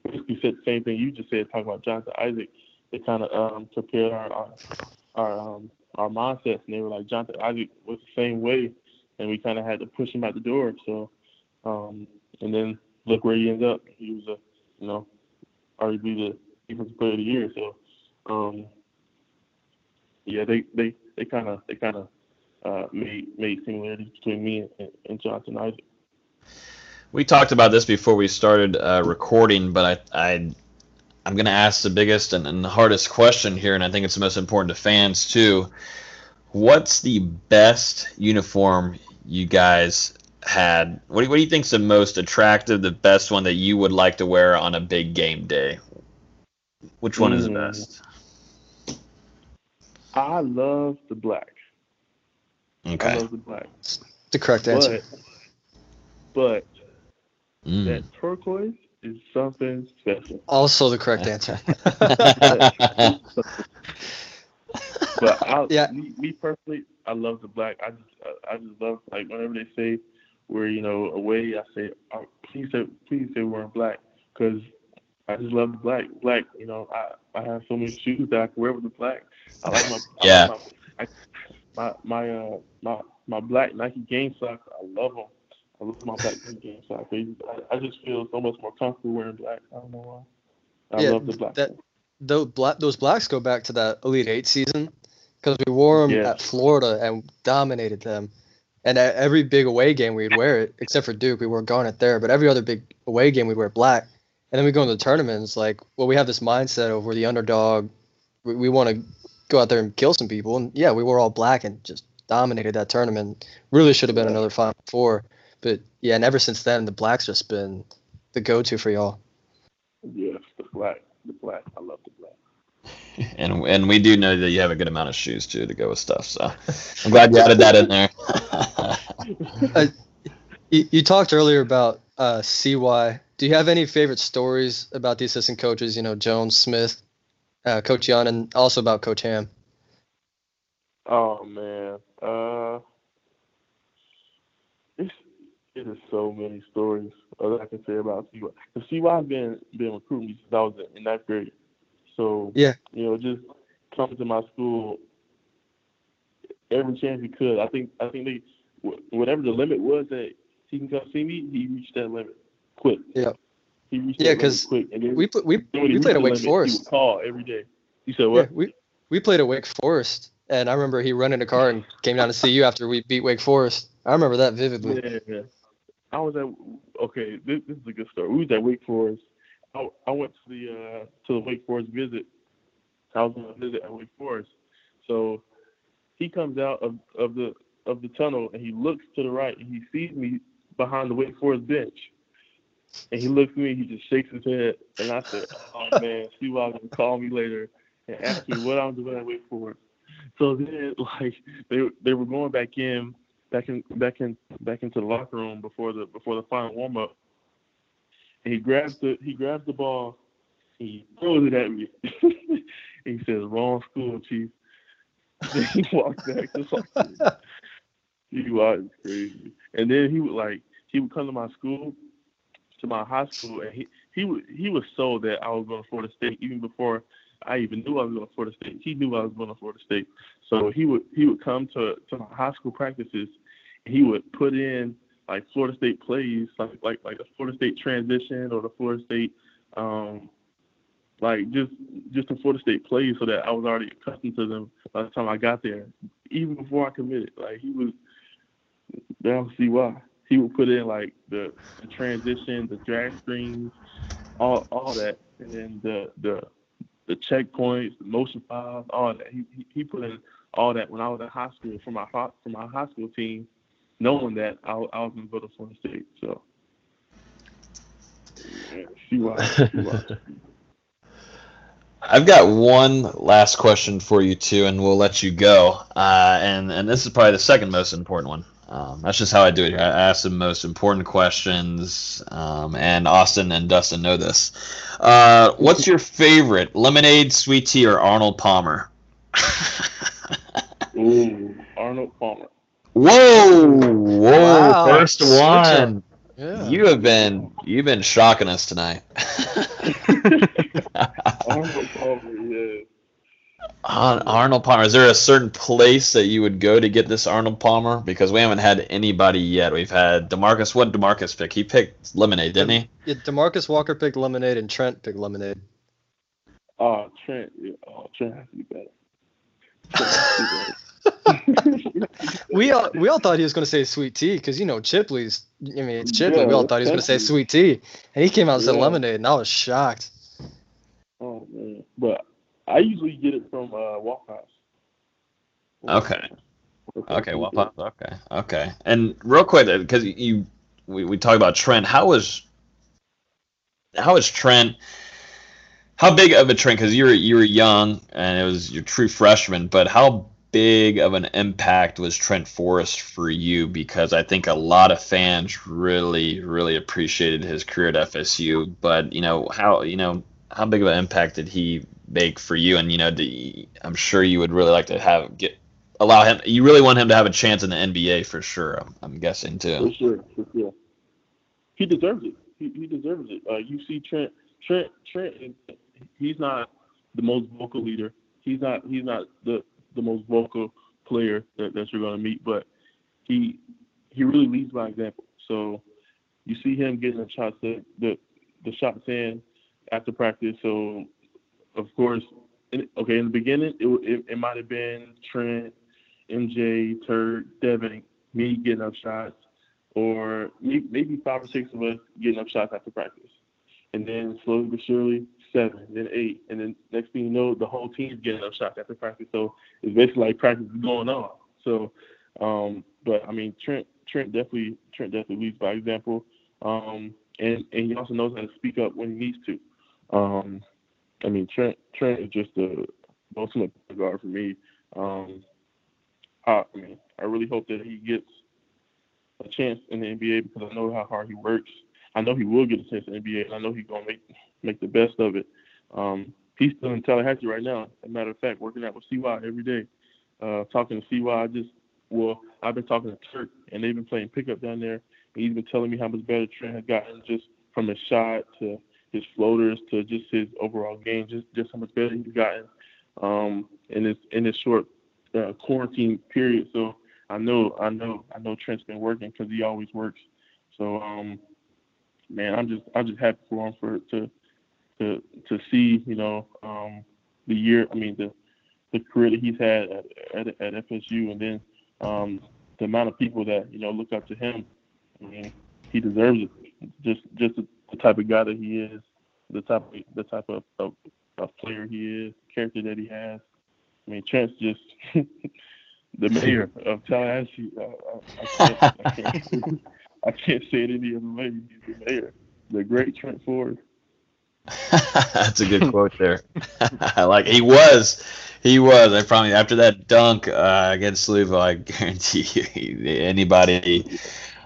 basically said the same thing you just said, talking about Jonathan Isaac. They kind of um, prepared our our our, um, our mindsets, and they were like, Jonathan Isaac was the same way, and we kind of had to push him out the door. So, um, and then look where he ends up. He was a you know arguably the defensive player of the year. So, um, yeah, they they they kind of they kind of uh, made made similarities between me and, and Jonathan Isaac.
We talked about this before we started uh, recording, but I, I I'm gonna ask the biggest and, and the hardest question here, and I think it's the most important to fans too. What's the best uniform you guys had? What do, you- what do you think's the most attractive, the best one that you would like to wear on a big game day? Which one is the
Mm.
best?
I love the black. Okay. I
Okay.
love the black.
The correct answer.
But, but
Mm.
that turquoise is something special.
Also the correct answer.
But I,
Yeah.
me, me personally, I love the black. I just, I, I just love like whenever they say we're, you know, away, I say, oh, please say, please say we're in black, because I just love the black. Black, you know, I, I have so many shoes that I can wear with the black. I like my,
Yeah.
I like my, I, my, my, uh, my, my black Nike game socks. I love them. I love my black game socks. I, I just feel so much more comfortable wearing black. I don't know why. I
Yeah,
love the black.
that those black those blacks go back to that Elite Eight season because we wore them
Yeah.
at Florida and dominated them. And at every big away game we'd wear it, except for Duke, we wore garnet there. But every other big away game we'd wear black. And then we go into the tournaments like, well, we have this mindset of we're the underdog. We, we want to go out there and kill some people. And yeah, we wore all black and just dominated that tournament. Really should have been another Final Four. But yeah, and ever since then, the black's just been the go-to for y'all.
Yes, the black, the black. I love the black.
And and we do know that you have a good amount of shoes too to go with stuff. So I'm glad you added that in there.
uh, you, you talked earlier about uh, CY. Do you have any favorite stories about the assistant coaches? You know, Jones, Smith, uh, Coach Young, and also about Coach Ham.
Oh man, uh, it's it is so many stories that I can say about CY. The CY's been been recruiting me since I was in ninth grade. So
Yeah.
you know, just coming to my school every chance he could. I think I think they whatever the limit was that he can come see me, he reached that limit quick.
Yeah.
He reached
Yeah, because
quick. And then
we pl- we
he
we played at Wake
limit, He
Forest.
would call every day. You said
Yeah,
what?
we we played at Wake Forest, and I remember he rented a car and came down to see you after we beat Wake Forest. I remember that vividly.
Yeah, yeah. I was at okay. This, this is a good story. We was at Wake Forest. I, I went to the uh, to the Wake Forest visit. I was on a visit at Wake Forest. So he comes out of, of the of the tunnel and he looks to the right and he sees me behind the Wake Forest bench. And he looks at me. He just shakes his head. And I said, "Oh man, CY gonna call me later and ask me what I'm doing at Wake Forest." So then, like they they were going back in, back in, back in, back into the locker room before the before the final warm up. And he grabs the he grabs the ball, he throws it at me. he says, "Wrong school, chief." Then he walks back to something. He was crazy. And then he would like he would come to my school, to my high school, and he he would he was sold that I was going to Florida State even before I even knew I was going to Florida State. He knew I was going to Florida State. So he would he would come to to my high school practices. He would put in like Florida State plays, like like like the Florida State transition or the Florida State, um, like just just the Florida State plays, so that I was already accustomed to them by the time I got there, even before I committed. Like he was, I don't see why he would put in like the, the transition, the drag screens, all all that, and then the the the checkpoints, the motion files, all that. He he, he put in all that when I was in high school for my for my high school team, knowing that I, I was going to Florida State. So yeah, why.
I've got one last question for you too, and we'll let you go. Uh, and and this is probably the second most important one. Um, that's just how I do it here. I ask the most important questions, um, and Austin and Dustin know this. Uh, what's your favorite lemonade, sweet tea, or Arnold Palmer?
Ooh, Arnold Palmer.
Whoa, whoa!
Wow.
First one.
Yeah.
You have been you've been shocking us tonight.
Arnold Palmer, yeah.
Ar- Arnold Palmer. Is there a certain place that you would go to get this Arnold Palmer? Because we haven't had anybody yet. We've had Demarcus. What did Demarcus pick? He picked lemonade, didn't he?
Yeah, Demarcus Walker picked lemonade and Trent picked lemonade.
Oh, Trent. Oh, Trent has to be better. Trent has to be better.
We all we all thought he was going to say sweet tea because you know Chipley's. I mean it's Chipley. we all thought he was going to say sweet tea, and he came out and said lemonade, and I was shocked.
Oh man, but I usually get it from uh, House.
Okay. Okay. Well, Pop- okay. Okay. And real quick, because you we, we talked about Trent. How was how was Trent? How big of a Trent? Because you were you were young and it was your true freshman. But how big of an impact was Trent Forrest for you? Because I think a lot of fans really really appreciated his career at FSU. But you know how you know how big of an impact did he make for you? And you know, I'm sure you would really like to have get allow him. You really want him to have a chance in the NBA for sure. I'm, I'm guessing
For
too.
sure, for sure. He deserves it. He, he deserves it. Uh, you see Trent. Trent. Trent. He's not the most vocal leader. He's not. He's not the the most vocal player that, that you're going to meet. But he he really leads by example. So you see him getting the shots the the, the shots in after practice. So of course, in, okay, in the beginning, it it, it might have been Trent, MJ, Turk, Devin, me getting up shots, or maybe five or six of us getting up shots after practice. And then slowly but surely, seven, then eight, and then next thing you know, the whole team's getting up shots after practice. So it's basically like practice is going on. So, um, but I mean, Trent, Trent definitely, Trent definitely leads by example. Um, and and he also knows how to speak up when he needs to. Um, I mean, Trent, Trent is just a ultimate guard for me. Um, I, I mean, I really hope that he gets a chance in the NBA because I know how hard he works. I know he will get a chance in the NBA, and I know he's gonna make make the best of it. Um, he's still in Tallahassee right now. As a matter of fact, working out with CY every day. Uh, talking to CY, I just well, I've been talking to Turk, and they've been playing pickup down there. And he's been telling me how much better Trent has gotten just from his shot to his floaters to just his overall game, just just how much better he's gotten um, in this in this short uh, quarantine period. So I know I know I know Trent's been working because he always works. So um, man, I'm just I'm just happy for him for to to to see you know um, the year. I mean the the career that he's had at at, at FSU, and then um, the amount of people that you know look up to him. I mean, he deserves it. Just just the, the type of guy that he is, the type of, the type of, of, of player he is, character that he has. I mean, Trent's just the mayor of Tallahassee. Uh, I, I, can't, I, can't, I can't say it any other way. He's the mayor, the great Trent Ford.
That's a good quote there. I like. He was. He was. I promise. After that dunk uh, against Louisville, I guarantee you, anybody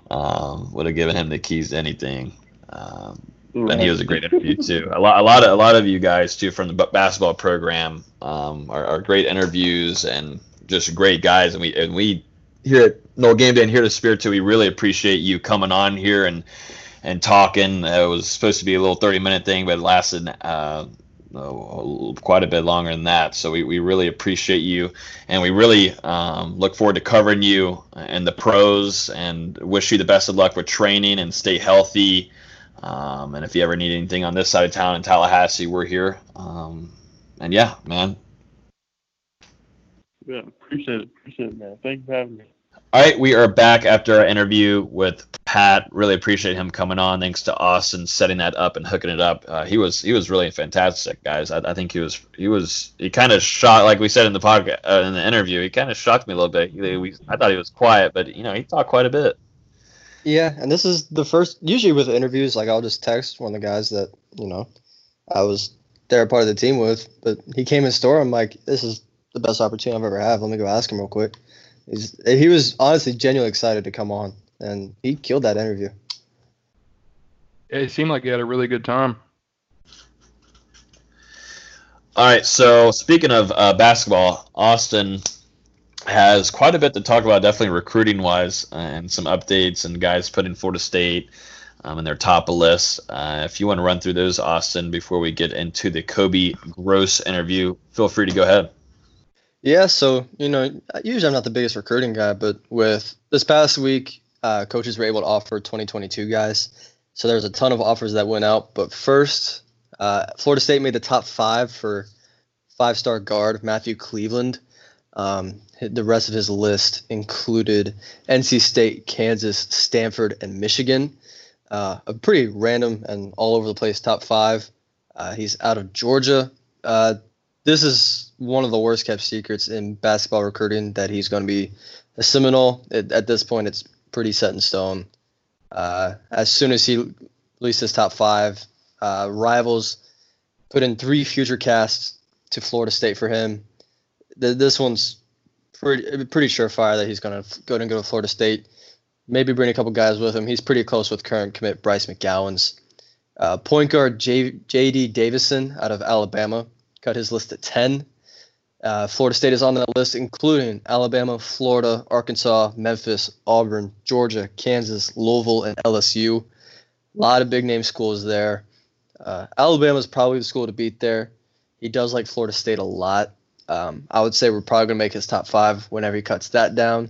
um, would have given him the keys to anything. Um, and he was a great interview too. A lot, a lot of, a lot of you guys too from the basketball program um, are, are great interviews and just great guys. And we and we here at Nole Game Day and Hear the Spear too. We really appreciate you coming on here and and talking. Uh, it was supposed to be a little 30 minute thing, but it lasted uh, oh, quite a bit longer than that. So we, we really appreciate you, and we really um, look forward to covering you and the pros, and wish you the best of luck with training and stay healthy. Um, and if you ever need anything on this side of town in Tallahassee, we're here. Um, and yeah, man,
Yeah, appreciate it. Appreciate it, man. Thank you for having me.
All right, we are back after our interview with Pat. Really appreciate him coming on. Thanks to Austin setting that up and hooking it up. Uh, he was he was really fantastic, guys. I, I think he was he was he kind of shocked, like we said in the podcast uh, in the interview. He kind of shocked me a little bit. He, we, I thought he was quiet, but you know he talked quite a bit.
Yeah, and this is the first. Usually with interviews, like I'll just text one of the guys that you know I was there part of the team with, but he came in store. I'm like, this is the best opportunity I've ever had. Let me go ask him real quick. He's, he was honestly genuinely excited to come on, and he killed that interview.
It seemed like he had a really good time.
All right, so speaking of uh, basketball, Austin has quite a bit to talk about, definitely recruiting wise, and some updates and guys put in Florida State um, in their top of list. Uh, if you want to run through those, Austin, before we get into the Kobe Gross interview, feel free to go ahead.
Yeah, so you know, usually I'm not the biggest recruiting guy, but with this past week, uh, coaches were able to offer 2022 guys. So there's a ton of offers that went out. But first, uh, Florida State made the top five for five-star guard Matthew Cleveland. Um, the rest of his list included NC State, Kansas, Stanford, and Michigan. Uh, a pretty random and all over the place top five. Uh, he's out of Georgia. Uh, this is one of the worst kept secrets in basketball recruiting that he's going to be a Seminole. It, at this point, it's pretty set in stone. Uh, as soon as he releases top five, uh, rivals put in three future casts to Florida State for him. This one's pretty pretty surefire that he's going to go and go to Florida State. Maybe bring a couple guys with him. He's pretty close with current commit Bryce McGowens Uh, point guard J, J.D. Davison out of Alabama cut his list at 10. Uh, Florida State is on that list, including Alabama, Florida, Arkansas, Memphis, Auburn, Georgia, Kansas, Louisville, and LSU. A lot of big name schools there. Uh, Alabama is probably the school to beat there. He does like Florida State a lot. Um, I would say we're probably going to make his top five whenever he cuts that down.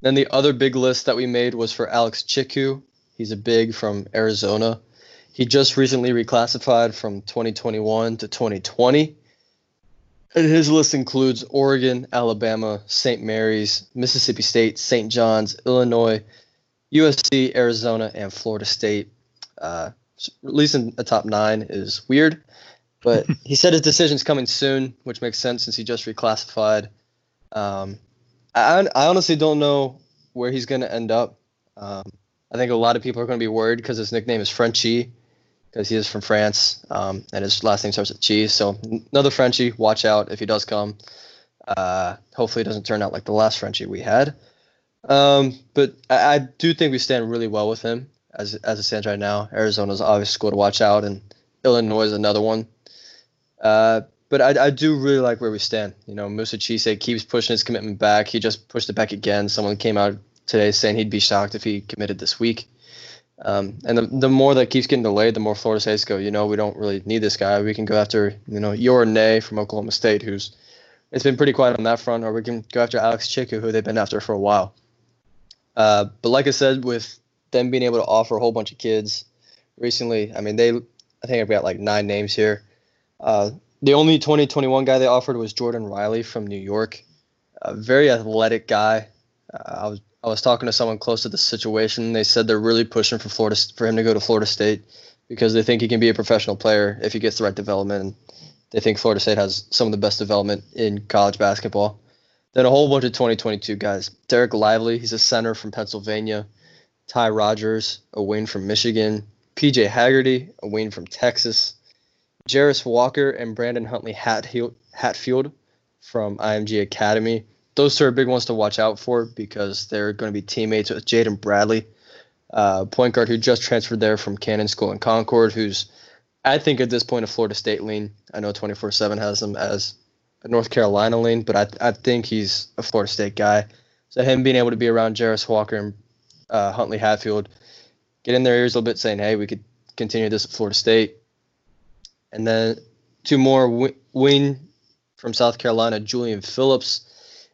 Then the other big list that we made was for Alex Tchikou. He's a big from Arizona. He just recently reclassified from 2021 to 2020. And his list includes Oregon, Alabama, St. Mary's, Mississippi State, St. John's, Illinois, USC, Arizona, and Florida State. Uh, releasing a top nine is weird, but he said his decision's coming soon, which makes sense since he just reclassified. Um, I, I honestly don't know where he's going to end up. Um, I think a lot of people are going to be worried because his nickname is Frenchie, because he is from France, um, and his last name starts with cheese. So another Frenchie, watch out if he does come. Uh, hopefully, it doesn't turn out like the last Frenchie we had. Um, but I, I, do think we stand really well with him as as it stands right now. Arizona's obviously school to watch out, and Illinois is another one. Uh, but I, I do really like where we stand. You know, Moussa Cisse keeps pushing his commitment back. He just pushed it back again. Someone came out today saying he'd be shocked if he committed this week. Um, and the, the more that keeps getting delayed, the more Florida State's go, you know, we don't really need this guy. We can go after, you know, Yor Anei from Oklahoma State, who's it's been pretty quiet on that front, or we can go after Alex Tchikou, who they've been after for a while. Uh, but like I said, with them being able to offer a whole bunch of kids recently, I mean, they, I think I've got like nine names here. Uh, the only 2021 guy they offered was Jordan Riley from New York, a very athletic guy. Uh, I was I was talking to someone close to the situation. They said they're really pushing for Florida for him to go to Florida State because they think he can be a professional player if he gets the right development. And they think Florida State has some of the best development in college basketball. Then a whole bunch of 2022 guys. Dereck Lively, he's a center from Pennsylvania. Ty Rodgers, a wing from Michigan. PJ Haggerty, a wing from Texas. Jarace Walker and Brandon Huntley Hatfield from IMG Academy. Those two are big ones to watch out for because they're going to be teammates with Jaden Bradley, uh, point guard who just transferred there from Cannon School in Concord, who's, I think, at this point, a Florida State lean. I know 24 7 has him as a North Carolina lean, but I, I think he's a Florida State guy. So him being able to be around Jarace Walker and uh, Huntley Hatfield, get in their ears a little bit saying, hey, we could continue this at Florida State. And then two more wing from South Carolina, Julian Phillips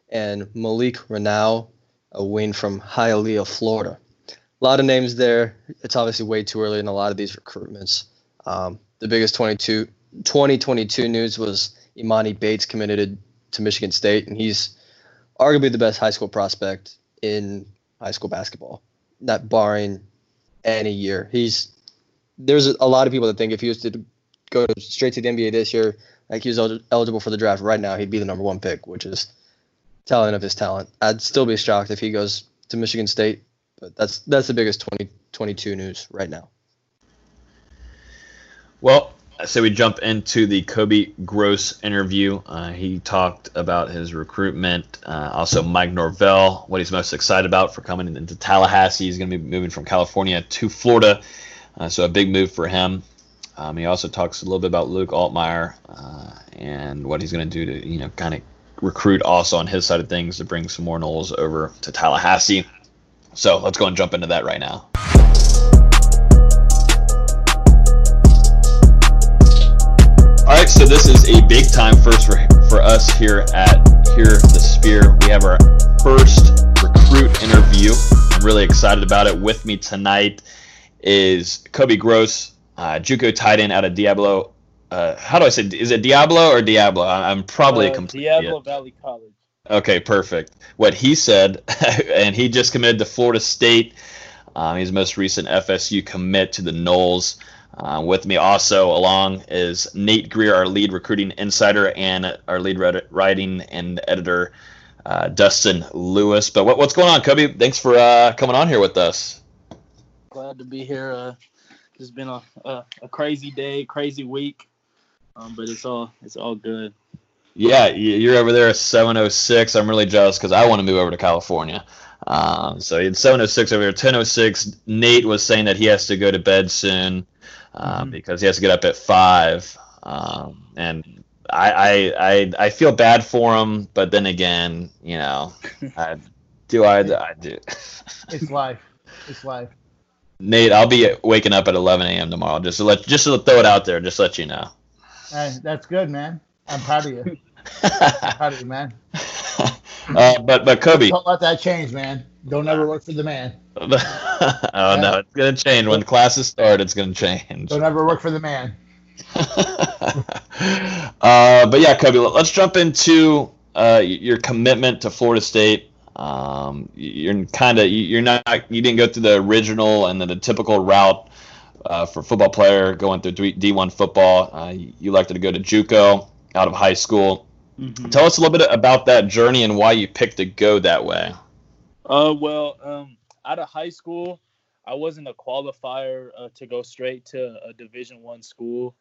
and Malik Reneau, a wing from Hialeah, Florida. A lot of names there. It's obviously way too early in a lot of these recruitments. Um, the biggest 22, 2022 news was Emoni Bates committed to Michigan State, and he's arguably the best high school prospect in high school basketball, not barring any year. He's there's a lot of people that think if he was to go straight to the NBA this year, like he was el- eligible for the draft right now, he'd be the number one pick, which is telling of his talent. I'd still be shocked if he goes to Michigan State, but that's that's the biggest 2022 news right now.
Well, so we jump into the Kobe Gross interview. Uh, he talked about his recruitment. Uh, also, Mike Norvell, what he's most excited about for coming into Tallahassee. He's going to be moving from California to Florida, uh, so a big move for him. Um, he also talks a little bit about Luke Altmyer uh, and what he's going to do to, you know, kind of recruit also on his side of things to bring some more Noles over to Tallahassee. So let's go and jump into that right now. All right, so this is a big time first for, for us here at Hear the Spear. We have our first recruit interview. I'm really excited about it. With me tonight is Kobe Gross, uh, JUCO tight end out of Diablo. Uh, how do I say? Is it Diablo or Diablo? I'm probably
Uh,
complete.
Diablo Valley College.
Okay, perfect. What he said, and he just committed to Florida State. Um, he's most recent FSU commit to the Noles. Uh, with me also along is Nate Greer, our lead recruiting insider, and our lead writ- writing and editor, uh, Dustin Lewis. But what, what's going on, Kobe? Thanks for uh, coming on here with us.
Glad to be here. It's been a, a, a crazy day, crazy week, um, but it's all it's all good.
Yeah, you're over there at 706. I'm really jealous because I want to move over to California. Um, so had 706 over there. 1006. Nate was saying that he has to go to bed soon um, because he has to get up at five. Um, and I, I I I feel bad for him, but then again, you know, I do I I do.
It's life. It's life.
Nate, I'll be waking up at 11 a.m. tomorrow. Just to let just to throw it out there, just to let you know.
Hey, that's good, man. I'm proud of you. I'm proud of you, man.
Uh, but but Kobe,
Don't let that change, man. Don't ever work for the man.
oh no, it's gonna change when the classes start. It's gonna change.
Don't ever work for the man.
Uh, but yeah, Kobe, let- let's jump into uh, your commitment to Florida State. Um, you're kind of you're not you didn't go through the original and then the typical route uh, for football player going through D one football. Uh, you elected to go to JUCO out of high school. Tell us a little bit about that journey and why you picked to go that way.
Uh, well, um, out of high school, I wasn't a qualifier uh, to go straight to a Division One school.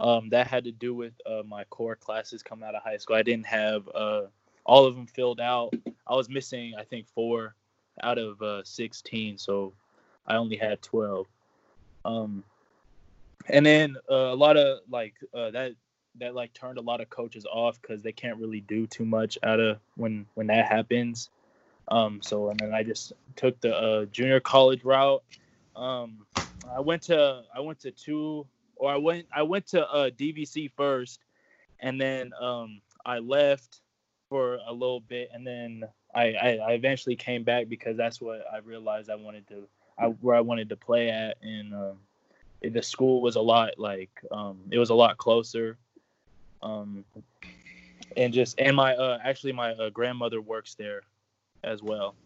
Um, that had to do with uh, my core classes coming out of high school. I didn't have uh, all of them filled out. I was missing, I think, four out of uh, 16, so I only had 12. Um, and then uh, a lot of like uh, that that like turned a lot of coaches off because they can't really do too much out of when when that happens. Um, so and then I just took the uh, junior college route. Um, I went to I went to two or I went I went to uh, DVC first, and then um, I left for a little bit, and then I, I, I eventually came back because that's what I realized I wanted to I, where I wanted to play at, and um, the school was a lot like um, it was a lot closer. Um, and just and my uh, actually my uh, grandmother works there as well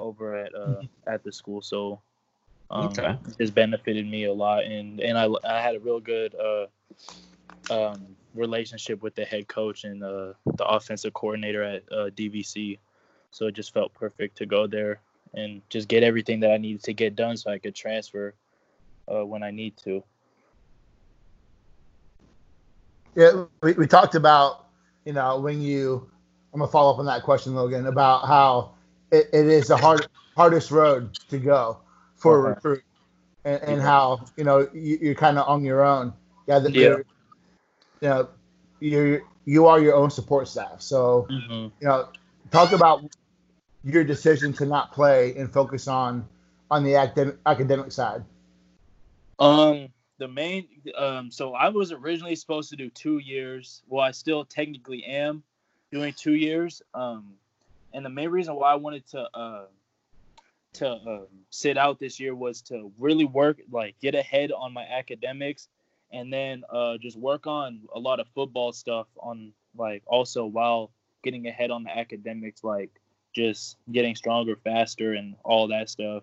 over at uh, at the school so um,
Okay.
it just benefited me a lot and and I, I had a real good uh, um, relationship with the head coach and uh, the offensive coordinator at uh, DVC so it just felt perfect to go there and just get everything that I needed to get done so I could transfer uh, when I need to.
Yeah, we, we talked about, you know, when you, I'm gonna follow up on that question, Logan, about how it, it is the hard, hardest road to go for a recruit, and, and how you know you, you're kind of on your own. Yeah, the,
Yeah.
You're- you know, you you are your own support staff. So
Mhm.
you know, talk about your decision to not play and focus on on the academic academic side.
Um, the main um, so I was originally supposed to do two years. Well, I still technically am doing two years. Um, and the main reason why I wanted to uh to um, sit out this year was to really work like get ahead on my academics and then uh just work on a lot of football stuff on like also while getting ahead on the academics like just getting stronger faster and all that stuff.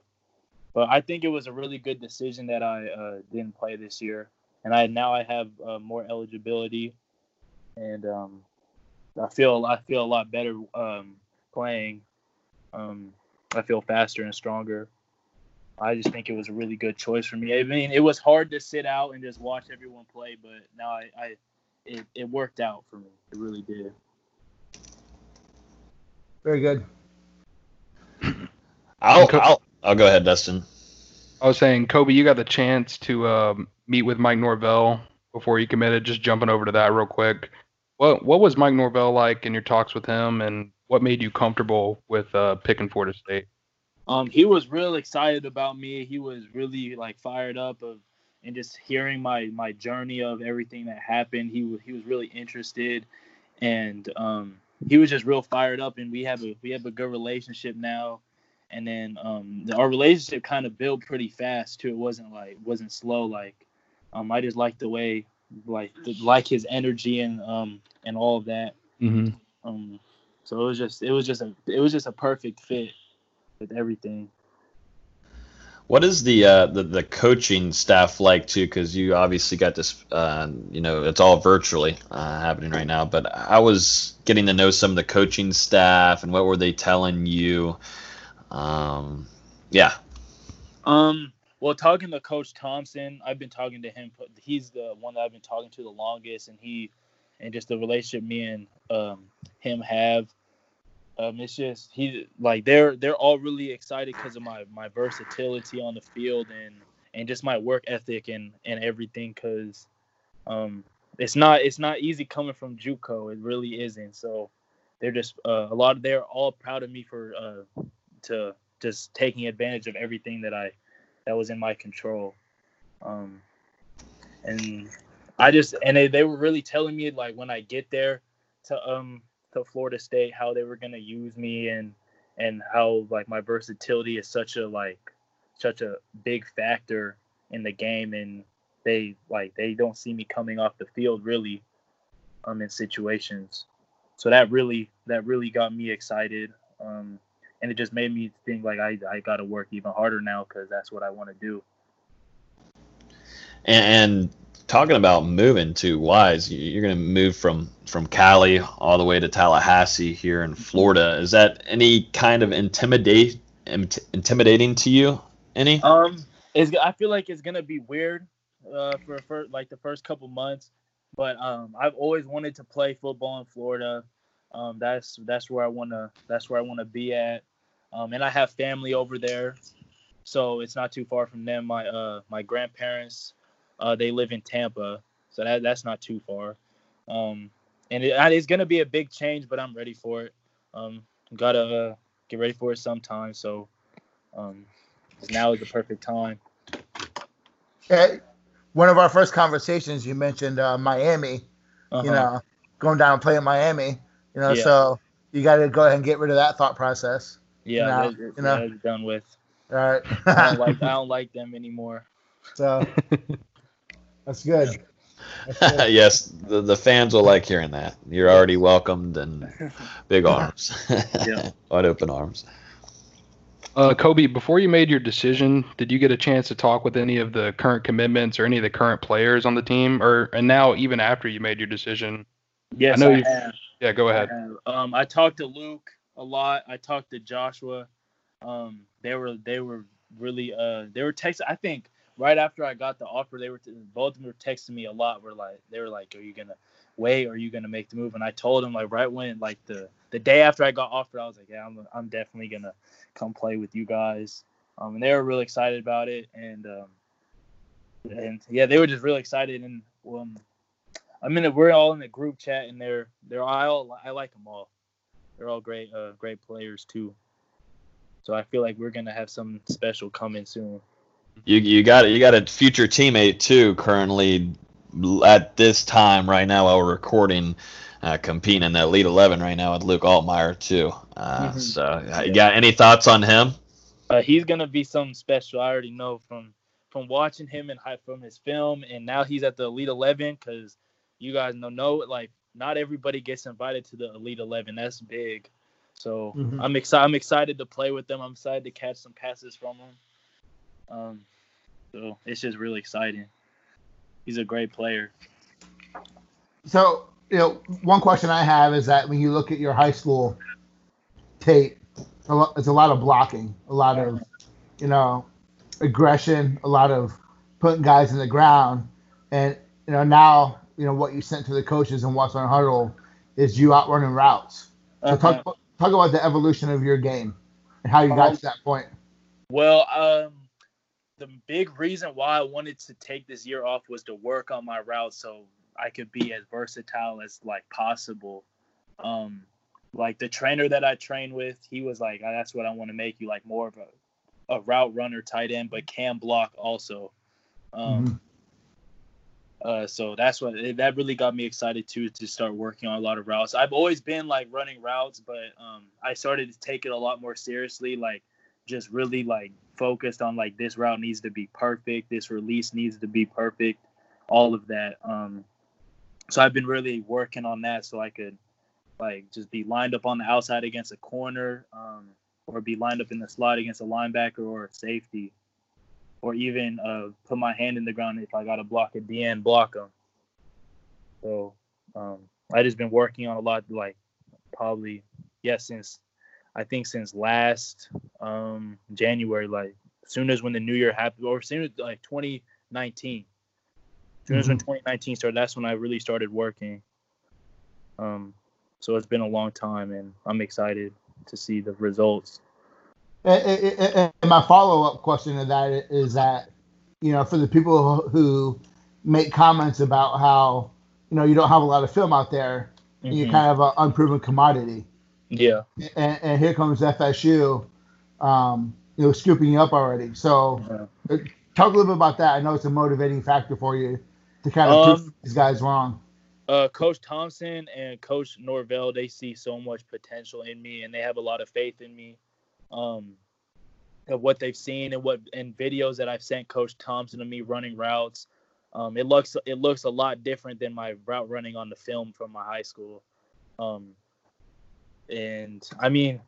But I think it was a really good decision that I uh, didn't play this year, and I now I have uh, more eligibility, and um, I feel I feel a lot better um, playing. Um, I feel faster and stronger. I just think it was a really good choice for me. I mean, it was hard to sit out and just watch everyone play, but now I, I it, it worked out for me. It really did.
Very good.
I'll, I'll, I'll go ahead, Dustin.
I was saying, Kobe, you got the chance to um, meet with Mike Norvell before you committed. Just jumping over to that real quick. What what was Mike Norvell like in your talks with him, and what made you comfortable with uh, picking Florida State?
Um, he was real excited about me. He was really like fired up of and just hearing my my journey of everything that happened. He was he was really interested, and um, he was just real fired up. And we have a we have a good relationship now. And then um, our relationship kind of built pretty fast too. It wasn't like wasn't slow. Like um, I just like the way like the, like his energy and um and all of that.
Mm-hmm.
Um, so it was just it was just a it was just a perfect fit with everything.
What is the uh, the the coaching staff like too? Because you obviously got this, uh, you know, it's all virtually uh, happening right now. But I was getting to know some of the coaching staff, and what were they telling you? Um, yeah.
Um. Well, talking to Coach Thompson, I've been talking to him. He's the one that I've been talking to the longest, and he, and just the relationship me and um, him have. Um, it's just he like they're they're all really excited because of my my versatility on the field and and just my work ethic and and everything. Because um, it's not it's not easy coming from JUCO. It really isn't. So they're just uh, a lot of they're all proud of me for uh, to just taking advantage of everything that I that was in my control. Um, and I just and they, they were really telling me like when I get there to um to Florida State how they were gonna use me and and how like my versatility is such a like such a big factor in the game and they like they don't see me coming off the field really um in situations so that really that really got me excited um and it just made me think like I, I got to work even harder now because that's what I want to do.
And, talking about moving to Wise, you're going to move from from Cali all the way to Tallahassee here in Florida. Is that any kind of intimidate intimidating to you? Any?
Um, it's, I feel like it's gonna be weird uh, for, for like the first couple months, but um, I've always wanted to play football in Florida. Um, that's that's where I wanna that's where I wanna be at. Um, and I have family over there, so it's not too far from them. My uh my grandparents, uh, they live in Tampa, so that that's not too far. Um, and it, it's gonna be a big change, but I'm ready for it. Um, gotta uh, get ready for it sometime. So, um, now is the perfect time.
Yeah, one of our first conversations, you mentioned uh, Miami. Uh-huh. You know, going down and playing Miami. You know, yeah. so you got to go ahead and get rid of that thought process.
Yeah,
you know,
you know. done with.
All right.
I, don't like, I don't like them anymore.
So that's good.
yes, the, the fans will like hearing that. You're already welcomed and big arms, yeah. wide open arms.
Uh, Kobe, before you made your decision, did you get a chance to talk with any of the current commitments or any of the current players on the team, or and now even after you made your decision?
Yes, I know you.
Yeah, go ahead.
I um, I talked to Luke a lot. I talked to Joshua. Um, they were they were really uh they were texting. I think right after I got the offer, they were t- both of them were texting me a lot. Were like they were like, "Are you gonna wait? Or are you gonna make the move?" And I told them like right when like the the day after I got offered, I was like, "Yeah, I'm I'm definitely gonna come play with you guys." Um, and they were really excited about it, and um, and yeah, they were just really excited. And um, I mean, we're all in the group chat, and they're they're all I like them all they're all great, uh, great players too. So I feel like we're gonna have some special coming soon.
You you got you got a future teammate too currently at this time right now while we're recording, uh, competing in that Elite Eleven right now with Luke Altmyer too. Uh, mm-hmm. So uh, you got any thoughts on him?
Uh, he's gonna be something special. I already know from from watching him and from his film, and now he's at the Elite Eleven because you guys know know like not everybody gets invited to the Elite Eleven. That's big. So
Mhm.
I'm excited. I'm excited to play with them. I'm excited to catch some passes from him. Um, so it's just really exciting. He's a great player.
So, you know, one question I have is that when you look at your high school tape, it's a lot of blocking, a lot of, you know, aggression, a lot of putting guys in the ground, and you know now, you know what you sent to the coaches and what's on huddle is you out running routes. So talk
Uh-huh.
talk about the evolution of your game and how you got
Um,
to that point.
Well, um, the big reason why I wanted to take this year off was to work on my route so I could be as versatile as like possible. Um, like the trainer that I trained with, he was like, "Ah, "That's what I want to make you like more of a, a route runner, tight end, but can block also." Um, uh, so that's what that really got me excited too to start working on a lot of routes. I've always been like running routes, but um, I started to take it a lot more seriously. Like just really like focused on like this route needs to be perfect, this release needs to be perfect, all of that. Um, so I've been really working on that so I could like just be lined up on the outside against a corner, um, or be lined up in the slot against a linebacker or a safety, or even uh, put my hand in the ground if I got to block a DN, block them. So um, I just been working on a lot, like probably yeah since I think since last um, January, like soon as when the new year happened, or soon as like 2019. As soon as when 2019 started, that's when I really started working. Um, so it's been a long time, and I'm excited to see the results.
And, my follow up question to that is that, you know, for the people who make comments about how, you know, you don't have a lot of film out there, and you're
Mhm.
kind of an unproven commodity.
Yeah.
And, and here comes FSU, um, you know, scooping you up already. So, uh, talk a little bit about that. I know it's a motivating factor for you to kind of prove
Um,
these guys wrong.
uh, Coach Thompson and Coach Norvell, they see so much potential in me, and they have a lot of faith in me. Um, of what they've seen and what and videos that I've sent Coach Thompson of me running routes. Um, it looks it looks a lot different than my route running on the film from my high school. Um, and I mean,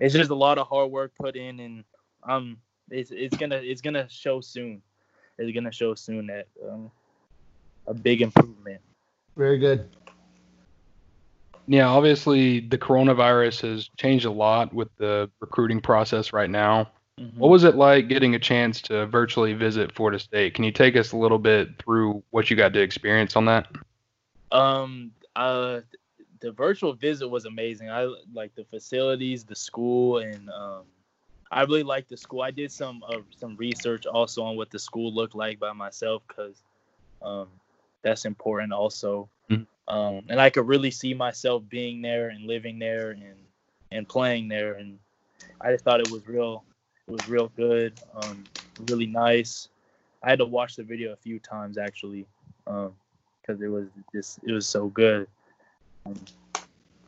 it's just a lot of hard work put in, and um, it's it's gonna it's gonna show soon. It's gonna show soon that um, a big improvement.
Very good.
Yeah, obviously the coronavirus has changed a lot with the recruiting process right now. What was it like getting a chance to virtually visit Florida State? Can you take us a little bit through what you got to experience on that?
Um, uh, the virtual visit was amazing. I like the facilities, the school, and um, I really liked the school. I did some uh, some research also on what the school looked like by myself because um, that's important also.
Mhm.
Um, and I could really see myself being there and living there and and playing there, and I just thought it was real. It was real good. Um, really nice. I had to watch the video a few times actually. Um, because it was just it was so good.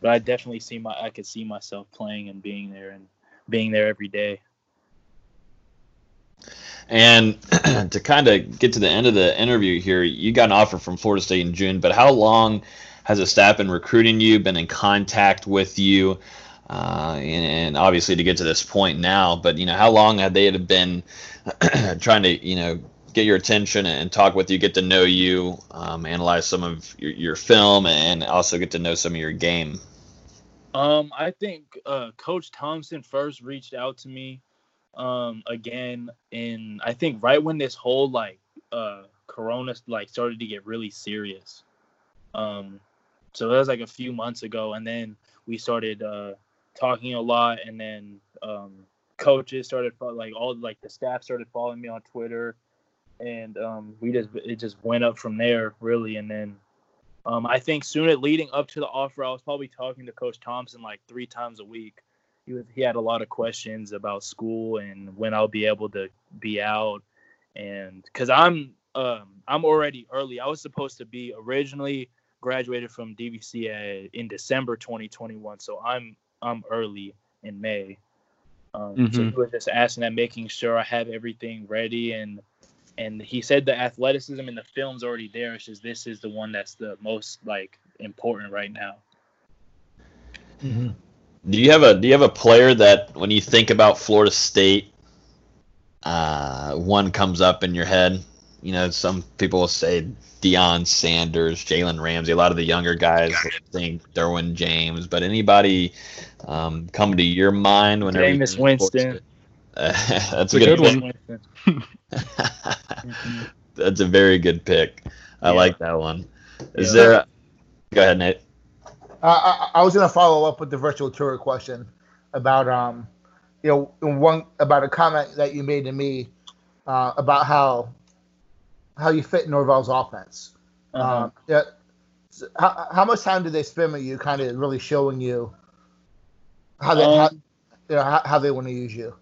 But I definitely see my I could see myself playing and being there and being there every day.
And to kind of get to the end of the interview here, you got an offer from Florida State in June, but how long has the staff been recruiting you, been in contact with you? Uh, and, and obviously to get to this point now, but you know, how long have they been trying to, you know, get your attention and talk with you, get to know you, um, analyze some of your, your film, and also get to know some of your game?
Um, I think uh, Coach Thompson first reached out to me um, again, in I think right when this whole like uh, Corona like started to get really serious. Um, so that was like a few months ago, and then we started uh, talking a lot, and then um, coaches started like all like the staff started following me on Twitter, and um, we just it just went up from there really, and then um, I think soon it leading up to the offer, I was probably talking to Coach Thompson like three times a week. He was he had a lot of questions about school and when I'll be able to be out, and because I'm um, I'm already early. I was supposed to be originally graduated from DVC in December 2021, so I'm I'm early in May. Um, So he was just asking that, making sure I have everything ready, and and he said the athleticism in the film's already there. It's just this is the one that's the most like important right now.
Do you have a Do you have a player that when you think about Florida State, uh, one comes up in your head? You know, some people will say Deion Sanders, Jalen Ramsey, a lot of the younger guys think Derwin James, but anybody um, come to your mind whenever
Jameis Winston.
Uh, that's a good, good one. that's a very good pick. I yeah. like that one. Is yeah. there? A, go ahead, Nate.
Uh, I, I, was gonna follow up with the virtual tour question about um, you know, one about a comment that you made to me uh, about how how you fit Norvell's offense. Uh-huh. Um, yeah. So how, how much time did they spend with you, kind of really showing you how they um, how, you know, how, how they want to use you?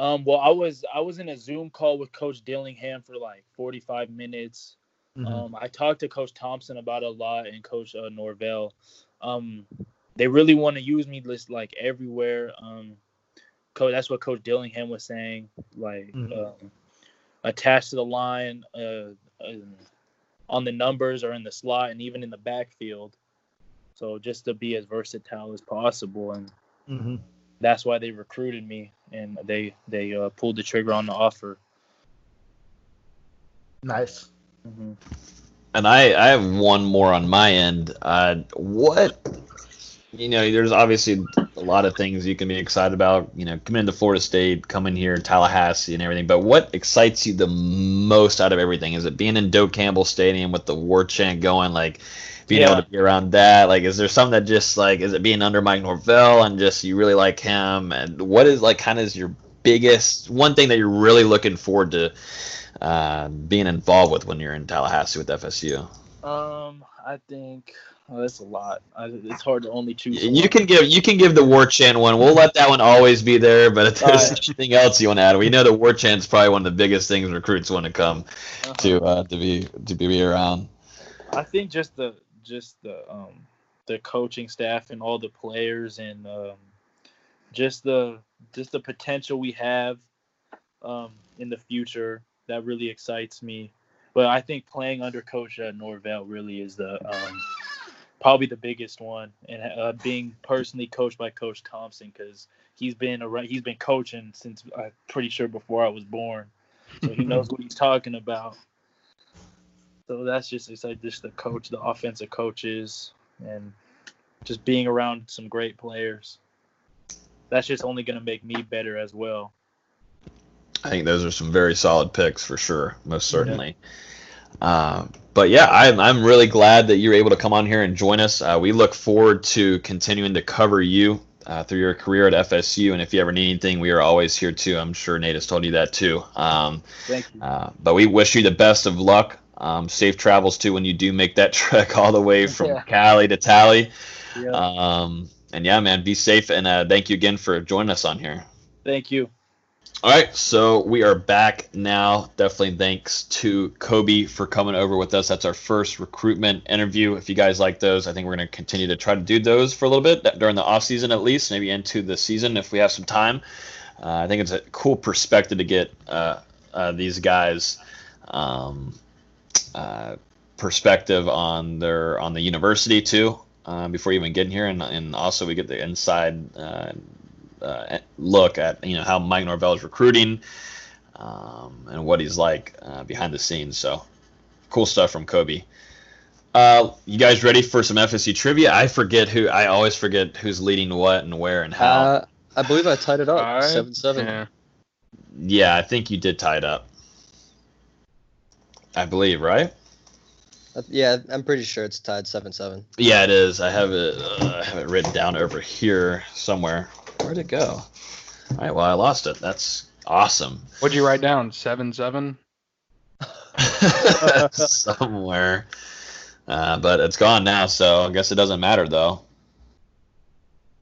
Um, well, I was I was in a Zoom call with Coach Dillingham for like 45 minutes. Mm-hmm. Um, I talked to Coach Thompson about a lot and Coach uh, Norvell. Um, they really want to use me just like everywhere. Um, coach, that's what Coach Dillingham was saying. Like mm-hmm. uh, attached to the line, uh, uh, on the numbers or in the slot, and even in the backfield. So just to be as versatile as possible, and mm-hmm. That's why they recruited me, and they they uh, pulled the trigger on the offer.
Nice.
Mm-hmm. And I, I have one more on my end. Uh, what, you know, there's obviously a lot of things you can be excited about. You know, coming into Florida State, coming here, in Tallahassee, and everything. But what excites you the most out of everything? Is it being in Doak Campbell Stadium with the war chant going, like being yeah. able to be around that? Like, is there something that just like, is it being under Mike Norvell and just you really like him? And what is like kind of is your biggest one thing that you're really looking forward to? uh, being involved with when you're in Tallahassee with FSU?
Um, I think oh, that's a lot. I, it's hard to only choose.
You can give you can give the War Chant one. We'll let that one always be there. But if there's right. anything else you want to add, we know the War Chant is probably one of the biggest things recruits want to come uh-huh. to uh, to be to be around.
I think just the just the um the coaching staff and all the players and um, just the just the potential we have um, in the future that really excites me. But I think playing under Coach uh, Norvell really is the um, probably the biggest one, and uh, being personally coached by Coach Thompson because he's been a, he's been coaching since I'm pretty sure before I was born, so he knows what he's talking about. So that's just it's like just the coach, the offensive coaches, and just being around some great players. That's just only going to make me better as well.
I think those are some very solid picks for sure, most certainly. Yeah. Uh, but yeah, I'm, I'm really glad that you're able to come on here and join us. Uh, we look forward to continuing to cover you uh, through your career at FSU. And if you ever need anything, we are always here too. I'm sure Nate has told you that too. Um,
Thank you.
Uh, but we wish you the best of luck. Um, safe travels too when you do make that trek all the way from yeah. Cali to Tally. Yeah. Um, and yeah, man, be safe. And uh, thank you again for joining us on here.
Thank you.
All right, so we are back now. Definitely thanks to Kobe for coming over with us. That's our first recruitment interview. If you guys like those, I think we're going to continue to try to do those for a little bit during the off season, at least, maybe into the season if we have some time. Uh, I think it's a cool perspective to get uh, uh, these guys um, uh, perspective on their on the university too. Uh, before even getting here, and, and also we get the inside uh, uh, look at you know how Mike Norvell is recruiting um, and what he's like uh, behind the scenes. So cool stuff from Kobe. Uh, you guys ready for some FSU trivia? I forget who. I always forget who's leading what and where and how.
Uh, I believe I tied it up right. seven seven.
Yeah. yeah, I think you did tie it up. I believe, right?
Uh, yeah, I'm pretty sure it's tied seven seven.
Yeah, it is. I have it. Uh, I have it written down over here somewhere. Where'd it go? All right, well, I lost it. That's awesome.
What'd you write down? Seven seven.
Somewhere, uh, but it's gone now, so I guess it doesn't matter though.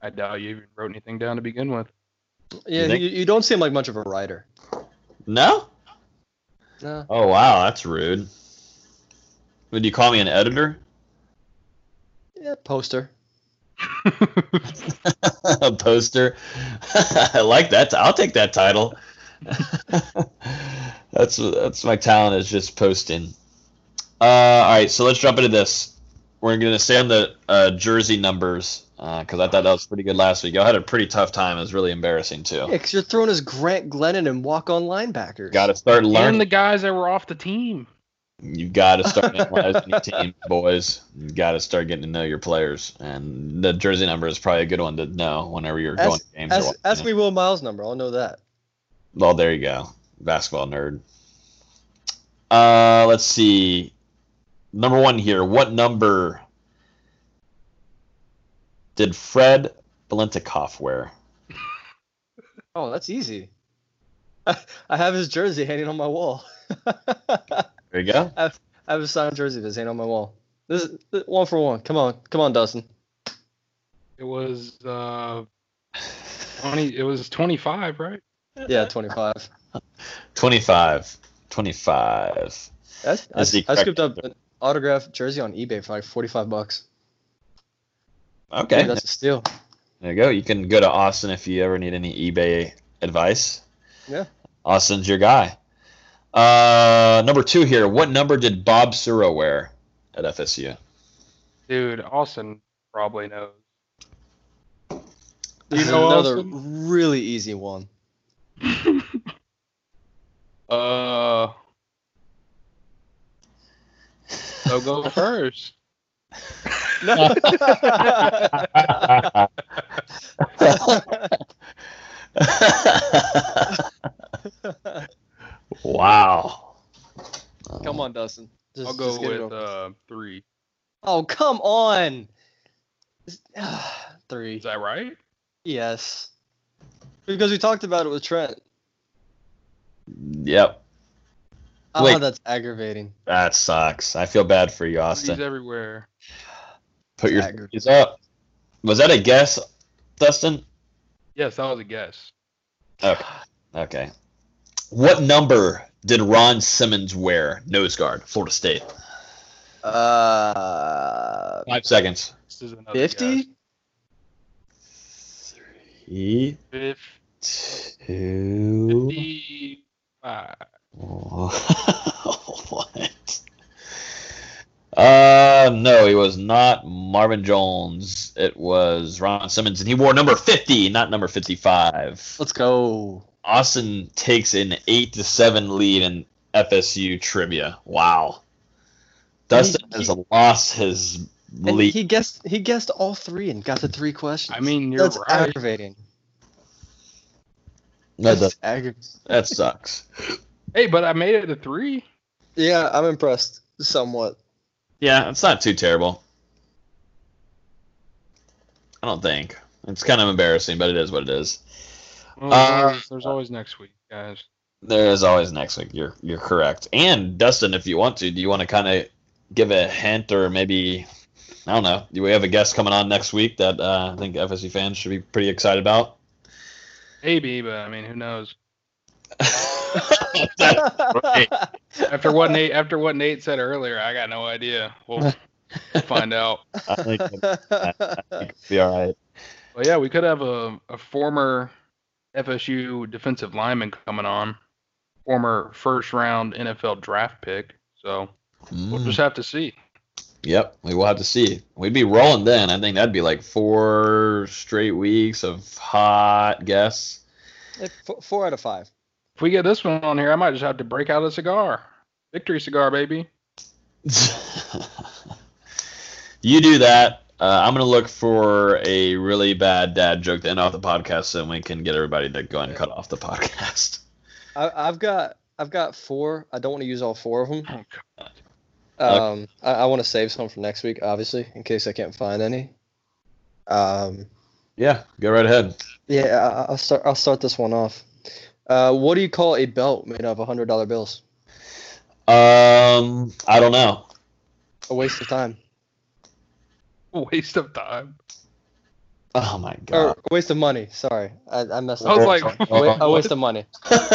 I doubt you even wrote anything down to begin with.
Yeah, you, you, you don't seem like much of a writer.
No.
No.
Oh wow, that's rude. Would you call me an editor?
Yeah, poster.
a poster. I like that. I'll take that title. that's that's my talent is just posting. Uh, all right, so let's jump into this. We're going to stay on the uh, jersey numbers because I thought that was pretty good last week. I had a pretty tough time. It was really embarrassing too.
Yeah, because you're throwing as Grant Glennon and walk-on linebackers.
Got to start
And
learning.
the guys that were off the team.
You got to start analyzing your team, boys. You got to start getting to know your players, and the jersey number is probably a good one to know whenever you're going to games.
ask,
watching
ask me Will Miles' number. I'll know that.
Well, there you go, basketball nerd. Uh, let's see. Number one here. What number did Fred Biletnikoff wear?
Oh, that's easy. I have his jersey hanging on my wall.
There you go.
I have, I have a signed jersey of his hanging on my wall. This is this- one for one. Come on, come on, Dustin.
It was uh, twenty. It was twenty-five, right?
Yeah, 25.
25. 25.
That's, I,
That's the
I scooped up an autographed jersey on eBay for like 45 bucks.
Okay.
Dude, that's a steal.
There you go. You can go to Austin if you ever need any eBay advice.
Yeah.
Austin's your guy. Uh, number two here. What number did Bob Sura wear at FSU?
Dude, Austin probably knows.
This
You
is
know
another
Austin?
really easy one.
Uh, so go first.
No.
wow.
come on, Dustin. Just,
I'll go
just
with
over.
uh three.
Oh, come on. Three.
Is that right?
Yes. Because we talked about it with Trent.
Yep.
Oh,
Wait.
that's aggravating.
That sucks. I feel bad for you,
Threes
Austin.
everywhere.
Put your
Aggravating.
threes up. Was that a guess, Dustin?
Yes, that was a guess.
Okay. Okay. What number did Ron Simmons wear? Nose guard, Florida State.
Uh,
Five seconds.
This is another
50?
Three,
guess.
two.
Fifty-five.
what? Uh, no, he was not Marvin Jones. It was Ron Simmons, and he wore number 50, not number 55.
Let's go.
Austin takes an 8 to 7 lead in FSU trivia. Wow. Dustin
he-
has lost his lead.
he guessed he guessed all three and got the three questions.
I mean, you're
that's
right.
aggravating.
No,
That's
that,
aggravating.
that sucks.
Hey, but I made it to three.
Yeah, I'm impressed somewhat.
Yeah, it's not too terrible. I don't think. It's kind of embarrassing, but it is what it is.
Well,
Uh,
there's, there's always next week, guys.
There is always next week. You're you're correct. And Dustin, if you want to, do you want to kind of give a hint or maybe I don't know? Do we have a guest coming on next week that uh, I think FSU fans should be pretty excited about?
Maybe, but I mean, who knows?
Right.
After what Nate after what Nate said earlier, I got no idea. We'll find out.
I think, I think it'll be all right.
Well, yeah, we could have a, a former FSU defensive lineman coming on, former first round NFL draft pick. So we'll
Mm.
just have to see.
Yep, we will have to see. We'd be rolling then. I think that'd be like four straight weeks of hot guests.
Four, four out of five.
If we get this one on here, I might just have to break out a cigar. Victory cigar, baby.
you do that. Uh, I'm gonna look for a really bad dad joke to end off the podcast, so we can get everybody to go and cut off the podcast.
I, I've got I've got four. I don't want to use all four of them.
Oh, God.
Um, I, I want to save some for next week, obviously, in case I can't find any. Um,
Yeah, go right ahead.
yeah, I, I'll start. I'll start this one off. Uh, what do you call a belt made of hundred dollar bills?
Um, I don't know.
A waste of time.
A Waste of time.
Oh my
Or
god.
a waste of money. Sorry, I, I messed
I
up.
was like,
a, wa- a waste of money.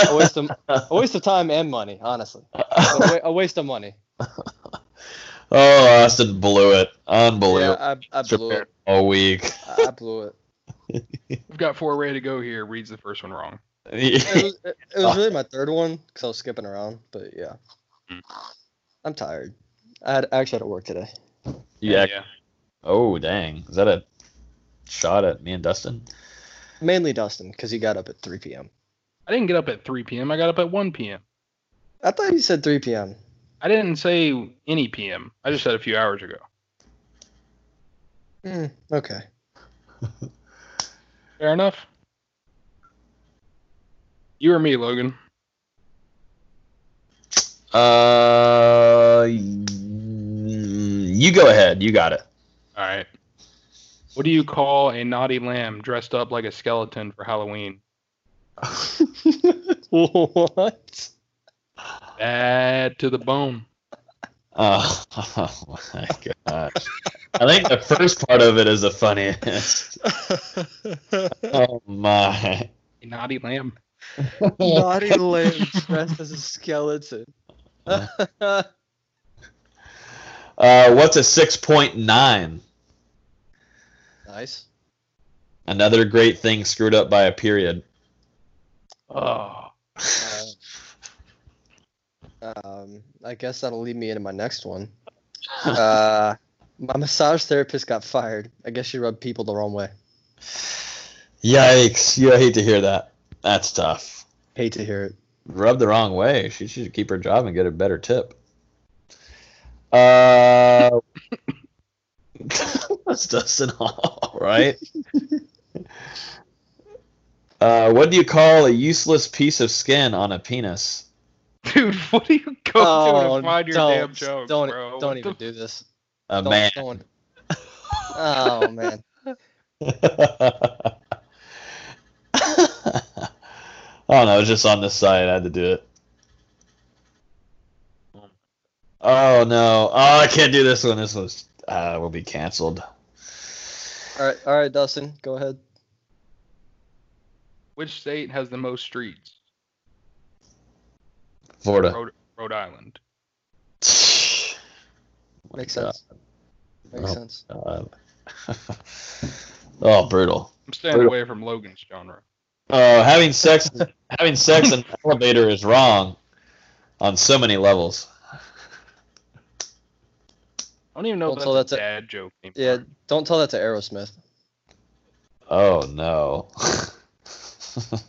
A waste of a waste of time and money. Honestly, a, wa- a waste of money.
oh, Austin blew it. Unbelievable.
Yeah, I, I blew it.
All week.
I, I blew it.
We've got four ready to go here. Reads the first one wrong.
It was, it, it was really my third one because I was skipping around. But yeah,
Hmm.
I'm tired. I, had, I actually had to work today.
yeah.
Yeah.
Oh dang. Is that a shot at me and Dustin?
Mainly Dustin, because he got up at 3 p.m.
I didn't get up at 3 p.m. I got up at 1 p.m.
I thought you said 3 p.m.
I didn't say any p.m. I just said a few hours ago.
Mm, okay.
Fair enough. You or me, Logan?
Uh, you go ahead. You got it.
All right. What do you call a naughty lamb dressed up like a skeleton for Halloween?
what?
Bad to the bone.
Oh, oh my gosh. I think the first part of it is the funniest. oh my.
A naughty lamb.
Naughty lamb dressed as a skeleton.
uh, what's a 6.9?
Nice.
Another great thing screwed up by a period.
Oh.
Um, I guess that'll lead me into my next one. Uh, my massage therapist got fired. I guess she rubbed people the wrong way.
Yikes. You I hate to hear that. That's tough.
Hate to hear it.
Rub the wrong way. She should keep her job and get a better tip. Uh, that's Dustin Hall, right? uh, what do you call a useless piece of skin on a penis?
Dude, what do you go
Oh,
to to find your
don't,
damn joke,
don't,
bro?
Don't
What
even do this.
A
Don't-
man.
don't. Oh man.
Oh no, it was just on this side. I had to do it. Oh no! Oh, I can't do this one. This one uh, will be canceled.
All right, all right, Dustin, go ahead.
Which state has the most streets?
Florida.
Rhode, Rhode Island.
Makes sense. Makes
Oh,
sense.
Oh, brutal.
I'm staying
Brutal.
away from Logan's genre.
Oh, having sex, having sex in an elevator is wrong on so many levels.
I don't even know
Don't
if
tell
that's
that
a
to-
dad joke. anymore.
Yeah, don't tell that to Aerosmith.
Oh no.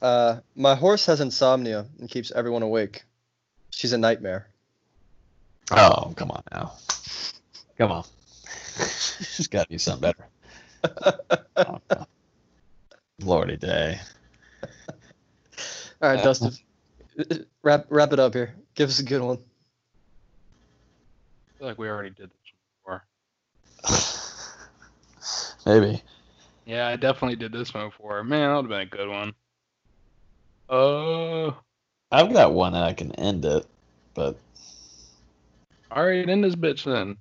Uh, my horse has insomnia and keeps everyone awake. She's a nightmare.
oh, come on now. Come on. She's got to be something better. Oh, no. Lordy day.
All right,
Uh,
Dustin, wrap wrap it up here. Give us a good one.
I feel like we already did this before.
Maybe.
Yeah, I definitely did this one before. Man, that would have been a good one. Uh,
I've got one that I can end it, but
all right, end this bitch then.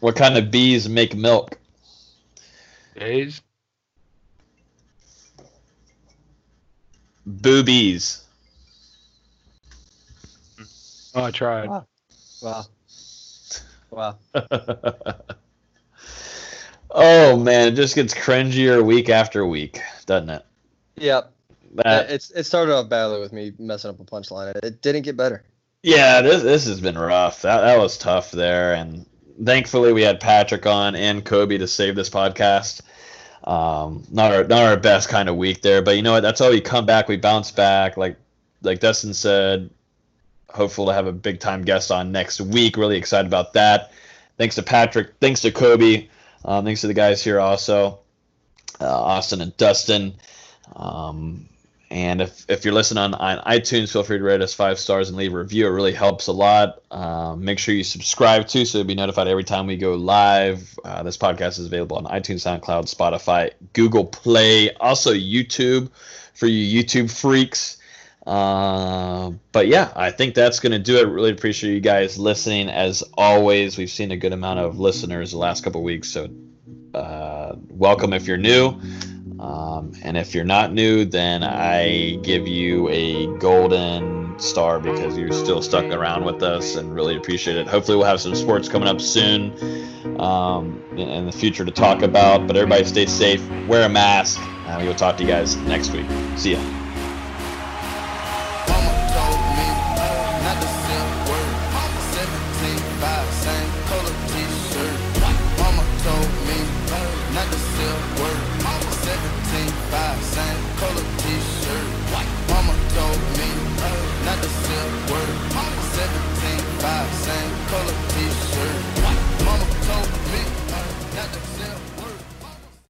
what kind of bees make milk?
Days.
Boobies.
Oh, I tried.
Wow. Wow. Wow.
oh man, it just gets cringier week after week, doesn't it?
Yep.
That
it's it started off badly with me messing up a punchline. It, it didn't get better.
Yeah, this this has been rough. That that was tough there, and thankfully we had Patrick on and Kobe to save this podcast. Um, not our not our best kind of week there, but you know what? That's how we come back. We bounce back. Like like Dustin said, hopeful to have a big time guest on next week. Really excited about that. Thanks to Patrick. Thanks to Kobe. Um, thanks to the guys here also, uh, Austin and Dustin. Um, and if, if you're listening on, on iTunes, feel free to rate us five stars and leave a review. It really helps a lot. Um, make sure you subscribe too, so you'll be notified every time we go live. Uh, this podcast is available on iTunes, SoundCloud, Spotify, Google Play, also YouTube for you YouTube freaks. Uh, but yeah, I think that's going to do it. Really appreciate you guys listening. As always, we've seen a good amount of listeners the last couple weeks, so uh, welcome if you're new. Um, and if you're not new, then I give you a golden star because you're still stuck around with us and really appreciate it. Hopefully, we'll have some sports coming up soon um, in, the future to talk about. But everybody stay safe, wear a mask, and we'll talk to you guys next week. See ya.